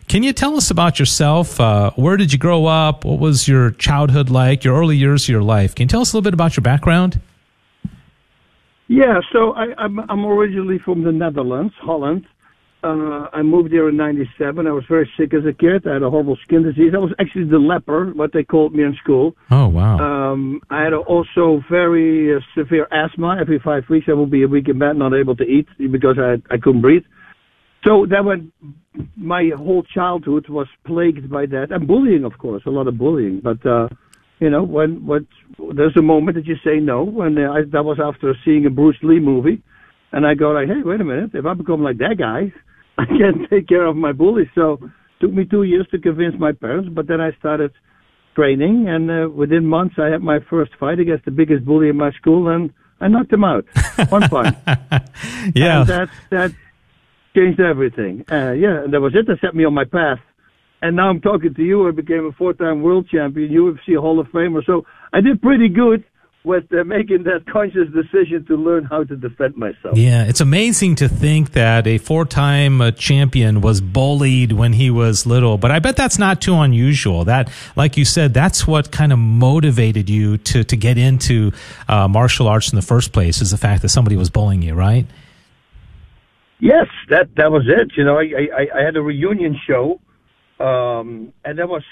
[SPEAKER 3] can you tell us about yourself? Uh, where did you grow up? What was your childhood like? Your early years of your life? Can you tell us a little bit about your background?
[SPEAKER 11] Yeah, so I, I'm, I'm originally from the Netherlands, Holland. Uh, I moved here in '97. I was very sick as a kid. I had a horrible skin disease. I was actually the leper, what they called me in school.
[SPEAKER 3] Oh wow!
[SPEAKER 11] Um, I had also very uh, severe asthma. Every five weeks, I would be a week in bed, not able to eat because I I couldn't breathe. So that went. My whole childhood was plagued by that, and bullying, of course, a lot of bullying. But uh, you know, when what there's a moment that you say no, and uh, I, that was after seeing a Bruce Lee movie, and I go like, hey, wait a minute, if I become like that guy I can't take care of my bully. So it took me two years to convince my parents, but then I started training, and uh, within months I had my first fight against the biggest bully in my school, and I knocked him out one fight.
[SPEAKER 3] yeah,
[SPEAKER 11] and that that changed everything. Uh, yeah, and that was it. That set me on my path. And now I'm talking to you. I became a four-time world champion, UFC Hall of Famer. So I did pretty good with uh, making that conscious decision to learn how to defend myself.
[SPEAKER 3] Yeah, it's amazing to think that a four-time uh, champion was bullied when he was little, but I bet that's not too unusual. That, like you said, that's what kind of motivated you to to get into uh, martial arts in the first place. Is the fact that somebody was bullying you, right?
[SPEAKER 11] Yes, that that was it. You know, I I, I had a reunion show um, and that was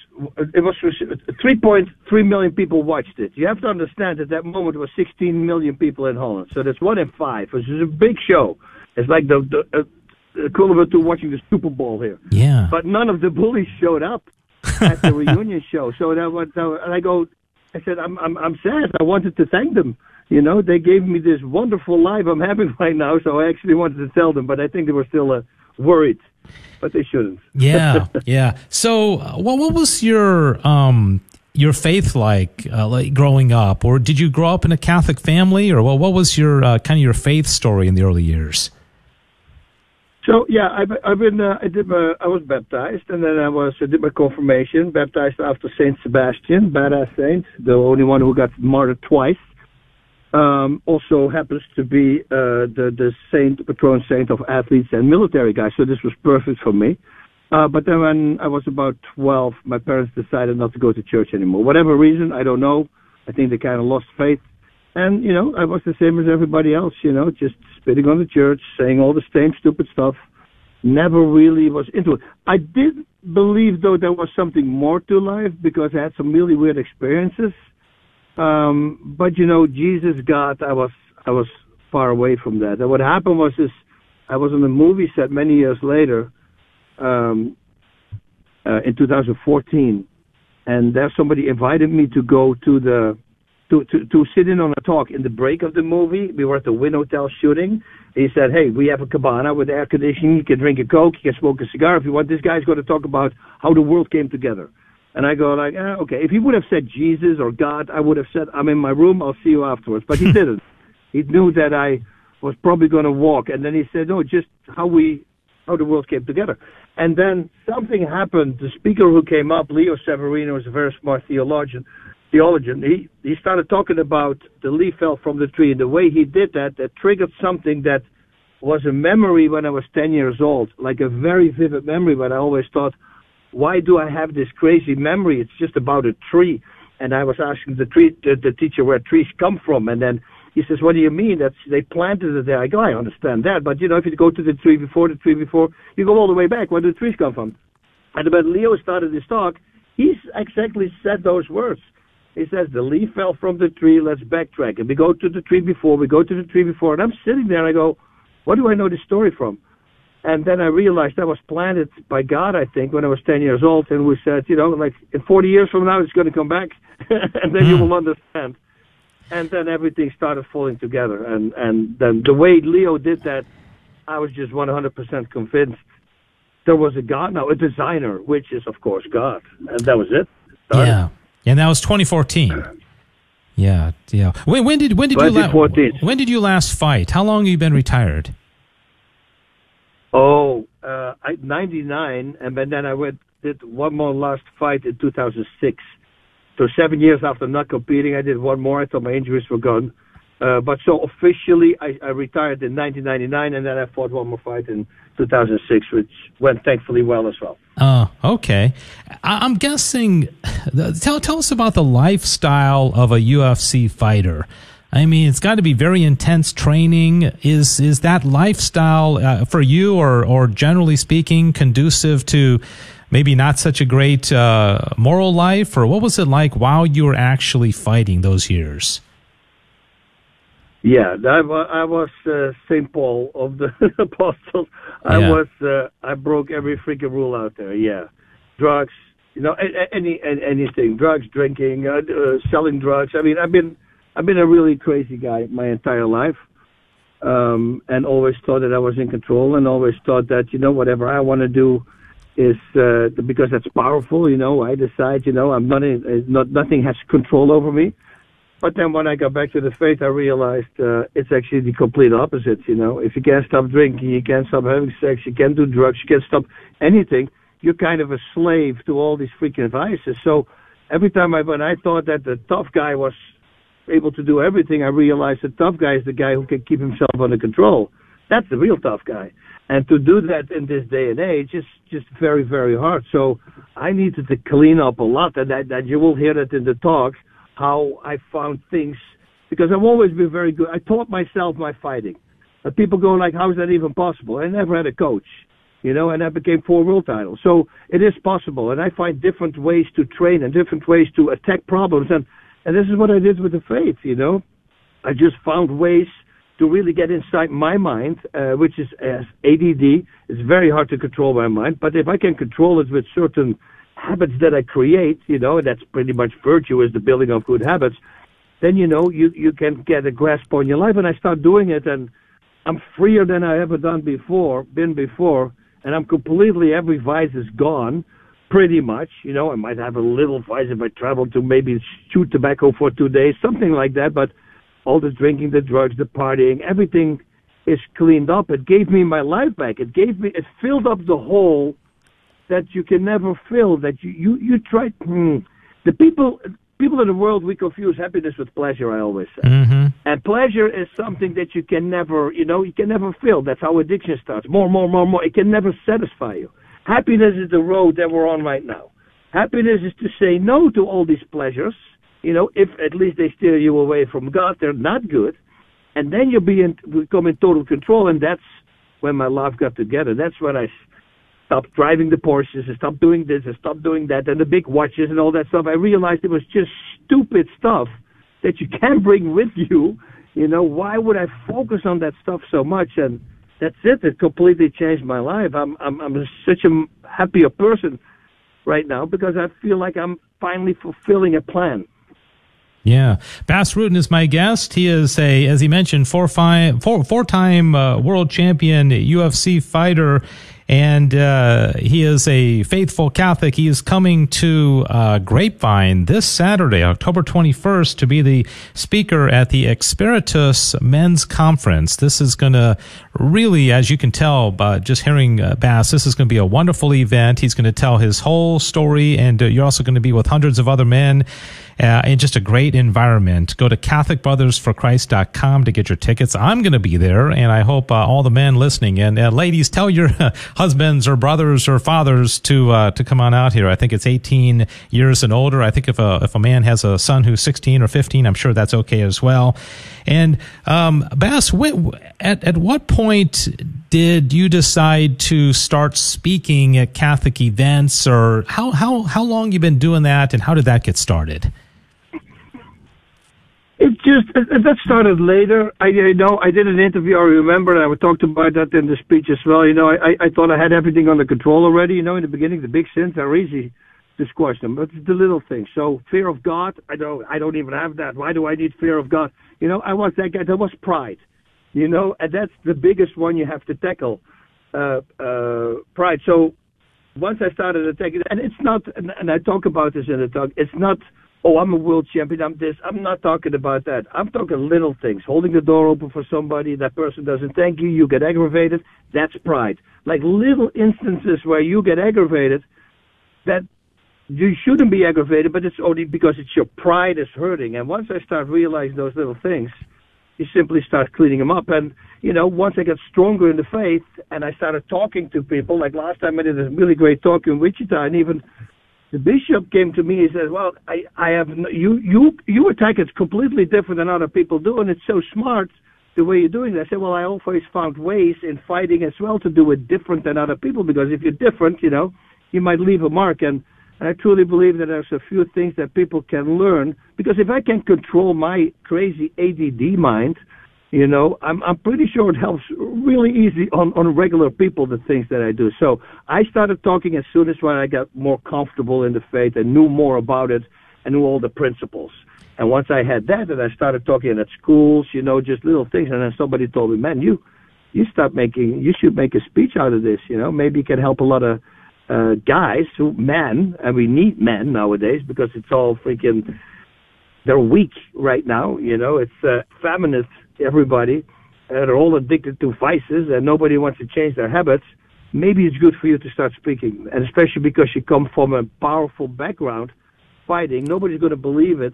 [SPEAKER 11] it was 3.3 million people watched it. You have to understand that that moment it was 16 million people in Holland, so that's one in five. which is a big show. It's like the, the uh, equivalent to watching the Super Bowl here.
[SPEAKER 3] Yeah.
[SPEAKER 11] But none of the bullies showed up at the reunion show. So that was, and I go, I said, I'm I'm I'm sad. I wanted to thank them. You know, they gave me this wonderful life I'm having right now. So I actually wanted to tell them, but I think they were still uh, worried but they shouldn't.
[SPEAKER 3] yeah, yeah. So, uh, what what was your um your faith like, uh, like growing up, or did you grow up in a Catholic family, or what what was your uh, kind of your faith story in the early years?
[SPEAKER 11] So yeah, I've, I've been uh, I did my I was baptized, and then I was I did my confirmation, baptized after Saint Sebastian, badass saint, the only one who got martyred twice um, also happens to be uh, the the saint, patron saint of athletes and military guys. So this was perfect for me. Uh, but then when I was about 12, my parents decided not to go to church anymore. Whatever reason, I don't know. I think they kind of lost faith. And, you know, I was the same as everybody else, you know, just spitting on the church, saying all the same stupid stuff. Never really was into it. I did believe, though, there was something more to life because I had some really weird experiences um, but you know, Jesus God, I was I was far away from that. And what happened was this: I was on a movie set many years later, um, uh, in 2014, and there somebody invited me to go to the to, to, to sit in on a talk in the break of the movie. We were at the Wynn Hotel shooting. He said, Hey, we have a cabana with air conditioning. You can drink a Coke. You can smoke a cigar if you want. This guy's going to talk about how the world came together. And I go like, eh, okay. If he would have said Jesus or God, I would have said, I'm in my room. I'll see you afterwards. But he didn't. He knew that I was probably going to walk. And then he said, no, just how we, how the world came together. And then something happened. The speaker who came up, Leo Severino, is a very smart theologian theologian, he, he started talking about the leaf fell from the tree. And the way he did that, that triggered something that was a memory when I was 10 years old, like a very vivid memory, but I always thought, why do I have this crazy memory? It's just about a tree. And I was asking the tree, the, the teacher where trees come from. And then he says, what do you mean? That's, they planted it there. I go, I understand that. But you know, if you go to the tree before the tree before, you go all the way back. Where do the trees come from? And when Leo started his talk, he exactly said those words. He says, the leaf fell from the tree, let's backtrack. And we go to the tree before, we go to the tree before, and I'm sitting there and I go, what do I know this story from? And then I realized that was planted by God, I think, when I was 10 years old. And we said, you know, like in 40 years from now, it's going to come back, and then mm. you hmm. will understand. And then everything started falling together. And, and then the way Leo did that, I was just 100% convinced there was a God, now a designer, which is, of course, God. And that was it.
[SPEAKER 3] Started. Yeah. And that was 2014. Yeah, yeah. When, when did when did you la- when did you last fight? How long have you been retired?
[SPEAKER 11] Oh, uh, I, 99, and then I went did one more last fight in 2006. So seven years after not competing, I did one more. I thought my injuries were gone. Uh, but so officially, I, I retired in 1999, and then I fought one more fight in 2006, which went thankfully well as well.
[SPEAKER 3] Oh, okay. I, am guessing. Tell tell us about the lifestyle of a UFC fighter. I mean, it's got to be very intense training. Is is that lifestyle uh, for you, or or generally speaking, conducive to maybe not such a great uh, moral life, or what was it like while you were actually fighting those years?
[SPEAKER 11] Yeah, I, I was uh, Saint Paul of the apostles. I yeah. was uh, I broke every freaking rule out there. Yeah, drugs, you know, any, any anything, drugs, drinking, uh, uh, selling drugs. I mean, I've been I've been a really crazy guy my entire life, um, and always thought that I was in control, and always thought that you know whatever I want to do is uh, because that's powerful. You know, I decide. You know, I'm not, in, not nothing has control over me. But then when I got back to the faith, I realized uh, it's actually the complete opposite. You know, if you can't stop drinking, you can't stop having sex, you can't do drugs, you can't stop anything. You're kind of a slave to all these freaking vices. So every time I when I thought that the tough guy was able to do everything, I realized the tough guy is the guy who can keep himself under control. That's the real tough guy. And to do that in this day and age is just very, very hard. So I needed to clean up a lot, and that, that you will hear that in the talks how I found things because I've always been very good. I taught myself my fighting. Uh, people go like, "How is that even possible?" I never had a coach, you know, and I became four world titles. So it is possible, and I find different ways to train and different ways to attack problems, and and this is what I did with the faith, you know. I just found ways to really get inside my mind, uh, which is as ADD. It's very hard to control my mind, but if I can control it with certain habits that I create, you know, that's pretty much virtue is the building of good habits, then you know you you can get a grasp on your life. And I start doing it, and I'm freer than I ever done before, been before, and I'm completely every vice is gone, pretty much. You know, I might have a little vice if I travel to maybe chew tobacco for two days, something like that. But all the drinking, the drugs, the partying, everything is cleaned up. It gave me my life back. It gave me, it filled up the hole that you can never fill. That you you you try. Hmm, the people people in the world we confuse happiness with pleasure. I always say, mm-hmm. and pleasure is something that you can never you know you can never fill. That's how addiction starts. More, more, more, more. It can never satisfy you. Happiness is the road that we're on right now. Happiness is to say no to all these pleasures. You know, if at least they steer you away from God, they're not good. And then you'll be in, become in total control, and that's when my life got together. That's when I stopped driving the Porsches, I stopped doing this, I stopped doing that, and the big watches and all that stuff. I realized it was just stupid stuff that you can't bring with you. You know, why would I focus on that stuff so much? And that's it. It completely changed my life. I'm I'm I'm such a happier person right now because I feel like I'm finally fulfilling a plan.
[SPEAKER 3] Yeah, Bas Rutten is my guest. He is a, as he mentioned, four five, four four time uh, world champion UFC fighter and uh, he is a faithful Catholic. He is coming to uh, Grapevine this Saturday, October 21st, to be the speaker at the Espiritus Men's Conference. This is going to really, as you can tell, by just hearing uh, Bas, this is going to be a wonderful event. He's going to tell his whole story, and uh, you're also going to be with hundreds of other men uh, in just a great environment. Go to CatholicBrothersForChrist.com to get your tickets. I'm going to be there, and I hope uh, all the men listening and uh, ladies tell your husbands or brothers or fathers to uh, to come on out here. I think it's 18 years and older. I think if a if a man has a son who's 16 or 15, I'm sure that's okay as well. And um, Bas, at at what point did you decide to start speaking at Catholic events, or how how how long you been doing that, and how did that get started?
[SPEAKER 11] It just that started later. I you know I did an interview. I remember, and I talked about that in the speech as well. You know, I I thought I had everything under control already. You know, in the beginning, the big sins are easy to squash them, but it's the little things. So fear of God, I don't I don't even have that. Why do I need fear of God? You know, I was that guy. There was pride. You know, and that's the biggest one you have to tackle. Uh, uh, pride. So once I started attacking, and it's not, and, and I talk about this in the talk. It's not oh, I'm a world champion, I'm this. I'm not talking about that. I'm talking little things. Holding the door open for somebody, that person doesn't thank you, you get aggravated. That's pride. Like little instances where you get aggravated that you shouldn't be aggravated, but it's only because it's your pride is hurting. And once I start realizing those little things, you simply start cleaning them up. And, you know, once I got stronger in the faith and I started talking to people, like last time I did a really great talk in Wichita, and even the bishop came to me and said, "Well, I, I have no, you, you, you attack it completely different than other people do, and it's so smart the way you're doing it." I said, "Well, I always found ways in fighting as well to do it different than other people because if you're different, you know, you might leave a mark." And, and I truly believe that there's a few things that people can learn because if I can control my crazy ADD mind, you know, I'm I'm pretty sure it helps really easy on on regular people the things that I do. So I started talking as soon as when I got more comfortable in the faith and knew more about it and knew all the principles. And once I had that, and I started talking at schools, you know, just little things. And then somebody told me, "Man, you you start making, you should make a speech out of this. You know, maybe it can help a lot of uh, guys who men, and we need men nowadays because it's all freaking." They're weak right now, you know. It's uh, feminist everybody. Uh, they're all addicted to vices and nobody wants to change their habits. Maybe it's good for you to start speaking, and especially because you come from a powerful background, fighting. Nobody's going to believe it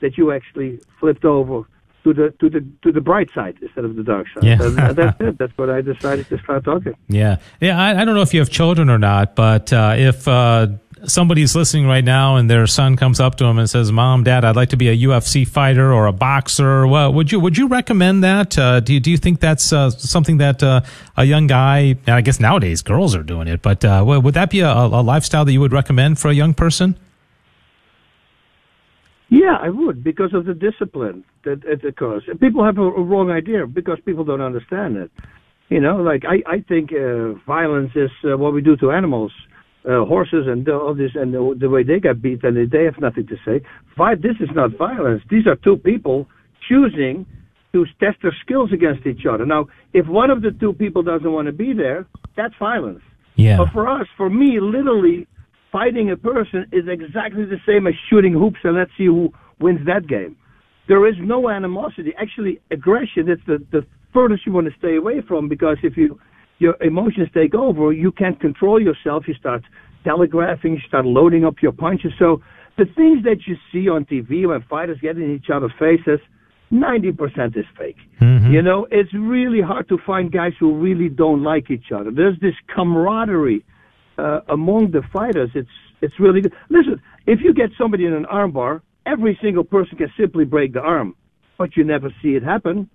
[SPEAKER 11] that you actually flipped over to the to the to the bright side instead of the dark side.
[SPEAKER 3] Yeah.
[SPEAKER 11] and that's it. That's what I decided to start talking.
[SPEAKER 3] Yeah, yeah. I, I don't know if you have children or not, but uh, if uh, somebody's listening right now and their son comes up to him and says, "Mom, Dad, I'd like to be a UFC fighter or a boxer," well, would you would you recommend that? Uh, do you, do you think that's uh, something that uh, a young guy? I guess nowadays girls are doing it, but uh, would that be a, a lifestyle that you would recommend for a young person?
[SPEAKER 11] Yeah, I would because of the discipline that it occurs. People have a, wrong idea because people don't understand it. You know, like I, I think uh, violence is uh, what we do to animals uh, horses and all this and the, the way they got beat and they have nothing to say. This is not violence. These are two people choosing to test their skills against each other. Now, if one of the two people doesn't want to be there, that's violence.
[SPEAKER 3] Yeah.
[SPEAKER 11] But for us, for me, literally, fighting a person is exactly the same as shooting hoops and let's see who wins that game. There is no animosity. Actually, aggression is the, the furthest you want to stay away from because if you your emotions take over, you can't control yourself. You start telegraphing, you start loading up your punches. So the things that you see on TV when fighters get in each other's faces, 90% is fake.
[SPEAKER 3] Mm-hmm.
[SPEAKER 11] You know, it's really hard to find guys who really don't like each other. There's this camaraderie uh, among the fighters. It's it's really good. Listen, if you get somebody in an armbar, every single person can simply break the arm, but you never see it happen.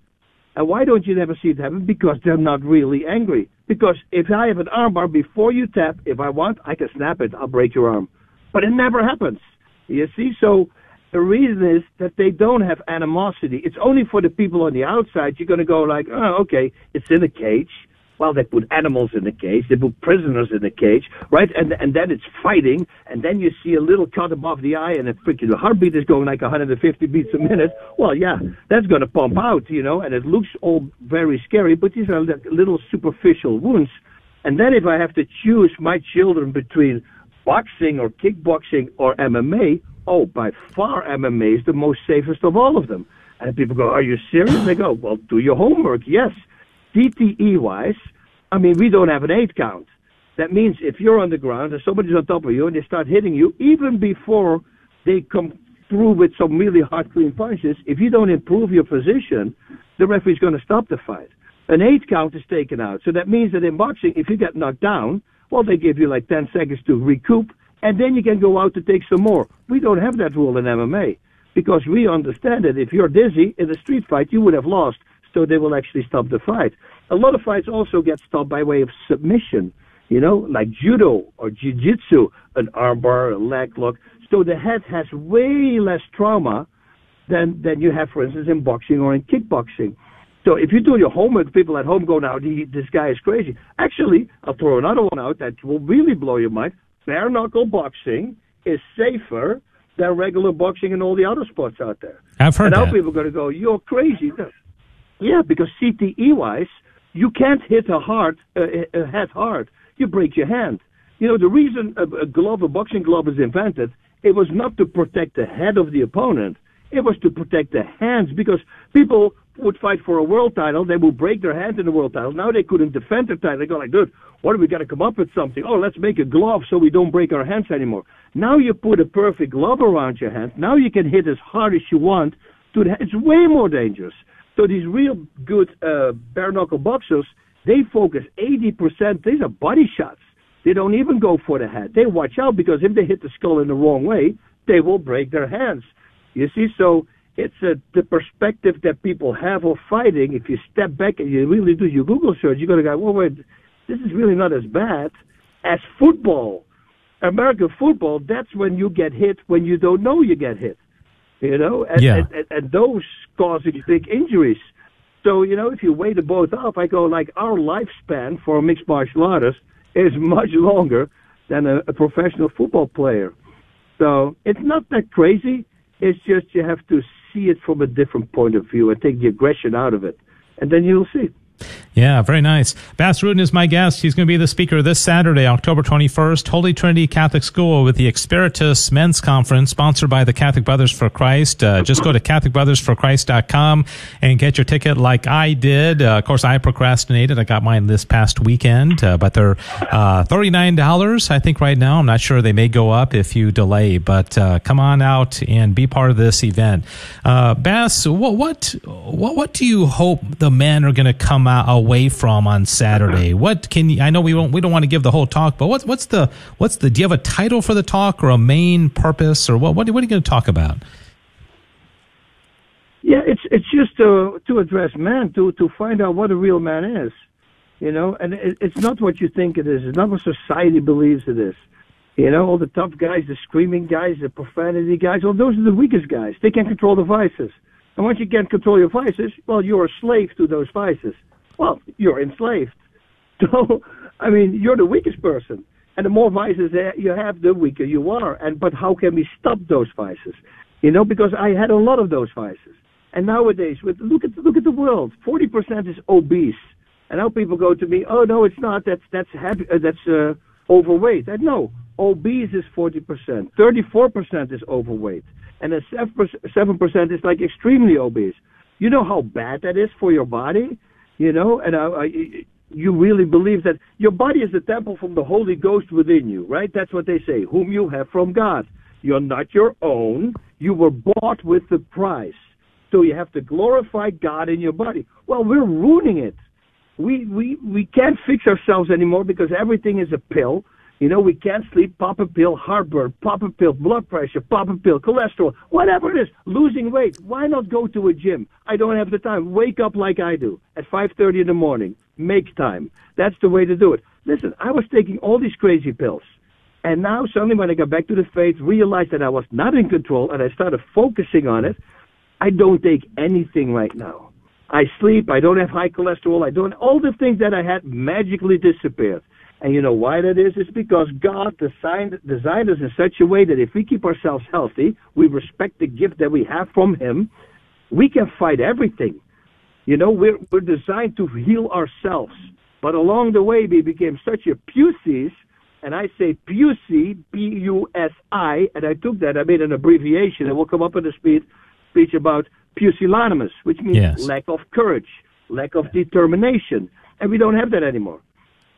[SPEAKER 11] And why don't you never see it happen? Because they're not really angry. Because if I have an armbar before you tap, if I want, I can snap it. I'll break your arm. But it never happens. You see? So the reason is that they don't have animosity. It's only for the people on the outside. You're going to go like, oh, okay, it's in a cage. Well, they put animals in the cage, they put prisoners in the cage, right? And and then it's fighting, and then you see a little cut above the eye, and a freaking heartbeat is going like 150 beats a minute. Well, yeah, that's going to pump out, you know, and it looks all very scary, but these are like little superficial wounds. And then if I have to choose my children between boxing or kickboxing or MMA, oh, by far MMA is the most safest of all of them. And people go, are you serious? They go, well, do your homework. Yes. CTE wise, I mean, we don't have an eight count. That means if you're on the ground and somebody's on top of you and they start hitting you, even before they come through with some really hard, clean punches, if you don't improve your position, the referee's going to stop the fight. An eight count is taken out. So that means that in boxing, if you get knocked down, well, they give you like 10 seconds to recoup, and then you can go out to take some more. We don't have that rule in MMA because we understand that if you're dizzy in a street fight, you would have lost so they will actually stop the fight. A lot of fights also get stopped by way of submission, you know, like judo or jiu-jitsu, an armbar, a leg lock. So the head has way less trauma than, than you have, for instance, in boxing or in kickboxing. So if you do your homework, people at home go, now, this guy is crazy. Actually, I'll throw another one out that will really blow your mind. Bare knuckle boxing is safer than regular boxing and all the other sports out there.
[SPEAKER 3] I've heard
[SPEAKER 11] and now
[SPEAKER 3] that.
[SPEAKER 11] people are going to go, you're crazy. Yeah, because CTE wise, you can't hit a hard uh, a head hard. You break your hand. You know the reason a, glove, a boxing glove, is invented. It was not to protect the head of the opponent. It was to protect the hands because people would fight for a world title. They would break their hand in the world title. Now they couldn't defend their title. They go like, dude, what do we got to come up with something? Oh, let's make a glove so we don't break our hands anymore. Now you put a perfect glove around your hand. Now you can hit as hard as you want. The, it's way more dangerous. So these real good uh, bare knuckle boxers, they focus 80%. These are body shots. They don't even go for the head. They watch out because if they hit the skull in the wrong way, they will break their hands. You see, so it's a, the perspective that people have of fighting. If you step back and you really do your Google search, you're going to go, well, wait, this is really not as bad as football. American football, that's when you get hit when you don't know you get hit you know, and,
[SPEAKER 3] Yeah.
[SPEAKER 11] and, and, and those causing big injuries. So, you know, if you weigh the both up, I go like our lifespan for mixed martial artists is much longer than a, a professional football player. So it's not that crazy. It's just you have to see it from a different point of view and take the aggression out of it. And then you'll see.
[SPEAKER 3] Yeah, very nice. Bas Rutten is my guest. He's going to be the speaker this Saturday, October 21st, Holy Trinity Catholic School with the Experitus Men's Conference, sponsored by the Catholic Brothers for Christ. Uh, just go to CatholicBrothersForChrist.com and get your ticket like I did. Uh, of course, I procrastinated. I got mine this past weekend, uh, but they're uh, $39, I think, right now. I'm not sure. They may go up if you delay, but uh, come on out and be part of this event. Uh, Bas, what, what, what, what do you hope the men are going to come out away from on Saturday? What can you, I know we won't, we don't want to give the whole talk, but what's, what's the, what's the, do you have a title for the talk or a main purpose or what, what, what are you going to talk about?
[SPEAKER 11] Yeah, it's it's just to to address man to to find out what a real man is, you know, and it, it's not what you think it is. It's not what society believes it is. You know, all the tough guys, the screaming guys, the profanity guys, well, those are the weakest guys. They can't control the vices. And once you can't control your vices, well, you're a slave to those vices. Well, you're enslaved. So, I mean, you're the weakest person. And the more vices you have, the weaker you are. And but how can we stop those vices? You know, because I had a lot of those vices. And nowadays, with look at look at the world. Forty percent is obese. And now people go to me, oh no, it's not. That's that's happy, uh, that's uh, overweight. I no, obese is forty percent. Thirty-four percent is overweight, and then seven percent is like extremely obese. You know how bad that is for your body. You know, and I, I, you really believe that your body is a temple from the Holy Ghost within you, right? That's what they say, whom you have from God. You're not your own. You were bought with the price. So you have to glorify God in your body. Well, we're ruining it. We we we can't fix ourselves anymore because everything is a pill. You know, we can't sleep, pop a pill, heartburn, pop a pill, blood pressure, pop a pill, cholesterol, whatever it is, losing weight. Why not go to a gym? I don't have the time. Wake up like I do at 5:30 in the morning. Make time. That's the way to do it. Listen, I was taking all these crazy pills. And now suddenly when I got back to the faith, realized that I was not in control and I started focusing on it. I don't take anything right now. I sleep. I don't have high cholesterol. I don't. All the things that I had magically disappeared. And you know why that is? It's because God designed designed us in such a way that if we keep ourselves healthy, we respect the gift that we have from Him, we can fight everything. You know, we're we're designed to heal ourselves. But along the way, we became such a pussies, and I say pussy, P-U-S-I, and I took that, I made an abbreviation, and we'll come up in a speech, speech about pusillanimous, which means
[SPEAKER 3] Yes.
[SPEAKER 11] lack of courage, lack of determination, and we don't have that anymore.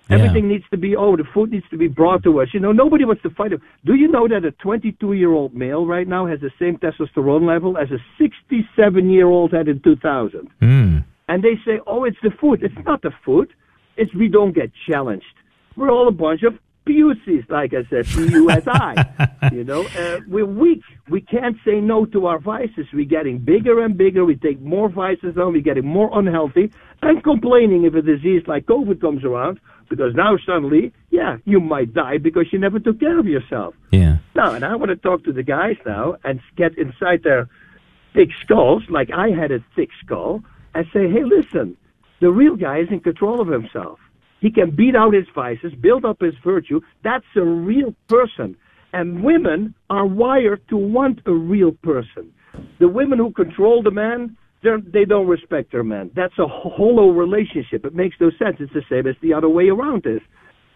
[SPEAKER 3] Yeah.
[SPEAKER 11] Everything needs to be, oh, the food needs to be brought to us. You know, nobody wants to fight it. Do you know that a 22 year old male right now has the same testosterone level as a 67 year old had in 2000?
[SPEAKER 3] Mm.
[SPEAKER 11] And they say, oh, it's the food. It's not the food. It's we don't get challenged. We're all a bunch of pussies, like I said, P-U-S-I. you know, uh, we're weak. We can't say no to our vices. We're getting bigger and bigger. We take more vices on. We're getting more unhealthy and complaining if a disease like COVID comes around because now suddenly, yeah, you might die because you never took care of yourself.
[SPEAKER 3] Yeah.
[SPEAKER 11] No, and I want to talk to the guys now and get inside their thick skulls, like I had a thick skull, and say, hey, listen, the real guy is in control of himself. He can beat out his vices, build up his virtue. That's a real person. And women are wired to want a real person. The women who control the man, they're, they don't respect their man. That's a hollow relationship. It makes no sense. It's the same as the other way around is.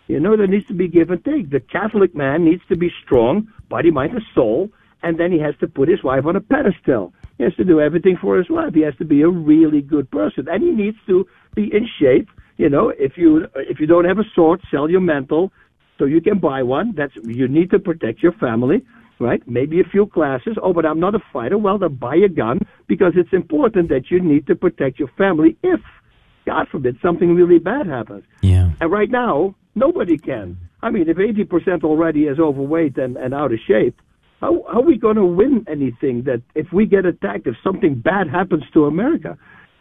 [SPEAKER 11] You know, there needs to be give and take. The Catholic man needs to be strong, body, mind, and soul, and then he has to put his wife on a pedestal. He has to do everything for his wife. He has to be a really good person, and he needs to be in shape. You know, if you if you don't have a sword, sell your mental, so you can buy one. That's you need to protect your family, right? Maybe a few classes. Oh, but I'm not a fighter. Well, then buy a gun because it's important that you need to protect your family if, God forbid, something really bad happens.
[SPEAKER 3] Yeah.
[SPEAKER 11] And right now, nobody can. I mean, if 80% already is overweight and, and out of shape, how, how are we going to win anything that if we get attacked, if something bad happens to America?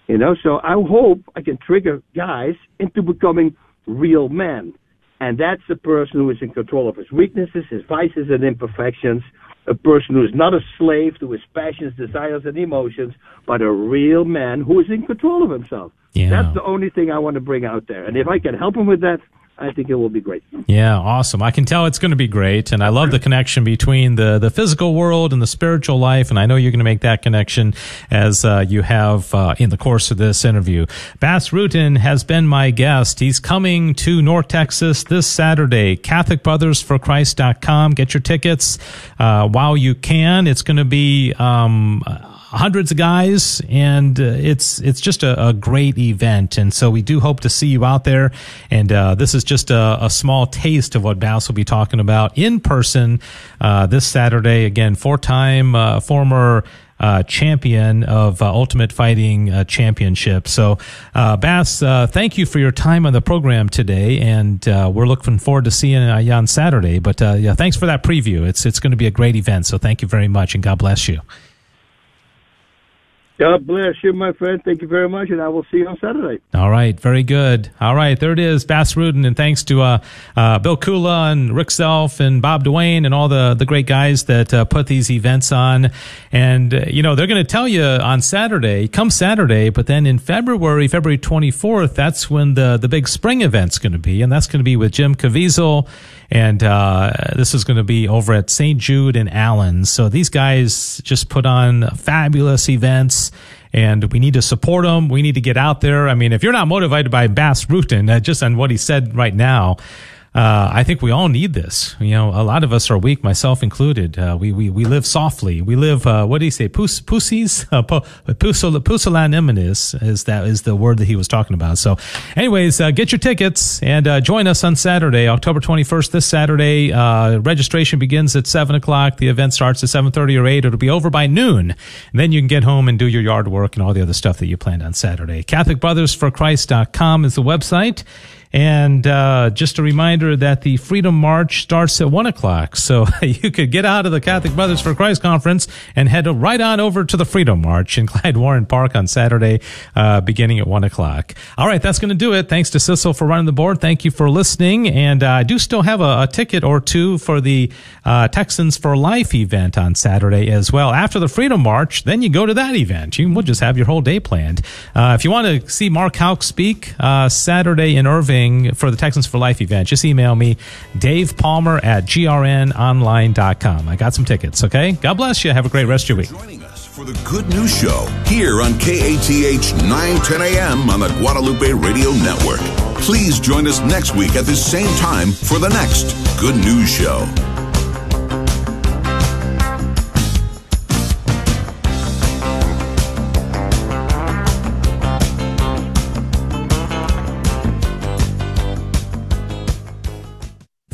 [SPEAKER 11] You know, so I hope I can trigger guys into becoming real men. And that's a person who is in control of his weaknesses, his vices, and imperfections. A person who is not a slave to his passions, desires, and emotions, but a real man who is in control of himself.
[SPEAKER 3] Yeah.
[SPEAKER 11] That's the only thing I want to bring out there. And if I can help him with that, I think it will be great.
[SPEAKER 3] Yeah, awesome. I can tell it's going to be great. And I love the connection between the, the physical world and the spiritual life. And I know you're going to make that connection as uh, you have uh, in the course of this interview. Bas Rutten has been my guest. He's coming to North Texas this Saturday. CatholicBrothersForChrist.com. Get your tickets uh, while you can. It's going to be. Um, hundreds of guys and uh, it's it's just a, a, great event and so we do hope to see you out there and uh, this is just a, a, small taste of what Bas will be talking about in person uh, this Saturday again four-time uh, former uh, champion of uh, Ultimate Fighting Championship. So, uh, Bas, uh, thank you for your time on the program today, and uh, we're looking forward to seeing you on Saturday. But yeah, thanks for that preview. It's it's going to be a great event. So, thank you very much, and God bless you.
[SPEAKER 11] God bless you, my friend. Thank you very much, and I will see you on Saturday.
[SPEAKER 3] All right, very good. All right, there it is, Bas Rutten, and thanks to uh, uh, Bill Kula and Rick Self and Bob Dwayne and all the, the great guys that uh, put these events on. And, uh, you know, they're going to tell you on Saturday, come Saturday, but then in February, February 24th, that's when the, the big spring event's going to be, and that's going to be with Jim Caviezel, and uh, this is going to be over at St. Jude and Allen. So these guys just put on fabulous events and we need to support them. We need to get out there. I mean, if you're not motivated by Bas Rutten, uh, just on what he said right now, uh, I think we all need this. You know, a lot of us are weak, myself included. Uh, we, we, we live softly. We live, uh, what do you say? Pus, pussies? Uh, is that, is the word that he was talking about. So anyways, uh, get your tickets and, uh, join us on Saturday, October 21st, this Saturday. Uh, registration begins at seven o'clock. The event starts at 7.30 or 8. It'll be over by noon. And then you can get home and do your yard work and all the other stuff that you planned on Saturday. CatholicBrothersForChrist.com is the website. And uh, just a reminder that the Freedom March starts at 1 o'clock. So you could get out of the Catholic Brothers for Christ conference and head right on over to the Freedom March in Clyde Warren Park on Saturday, uh, beginning at 1 o'clock. All right, that's going to do it. Thanks to Sissel for running the board. Thank you for listening. And uh, I do still have a, a, ticket or two for the uh, Texans for Life event on Saturday as well. After the Freedom March, then you go to that event. You will just have your whole day planned. Uh, if you want to see Mark Houck speak uh, Saturday in Irving for the Texans for Life event, just email me, Dave Palmer at grnonline.com. I got some tickets, okay? God bless you. Have a great rest of your week.
[SPEAKER 2] Joining us for the Good News Show here on KATH 910 a.m. on the Guadalupe Radio Network. Please join us next week at the same time for the next Good News Show.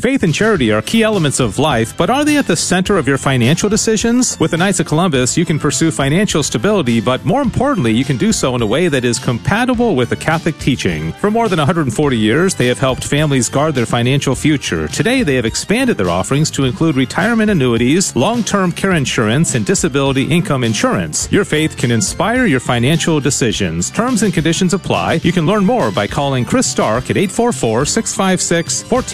[SPEAKER 1] Faith and charity are key elements of life, but are they at the center of your financial decisions? With the Knights of Columbus, you can pursue financial stability, but more importantly, you can do so in a way that is compatible with the Catholic teaching. For more than 140 years, they have helped families guard their financial future. Today, they have expanded their offerings to include retirement annuities, long-term care insurance, and disability income insurance. Your faith can inspire your financial decisions. Terms and conditions apply. You can learn more by calling Chris Stark at 844 656 14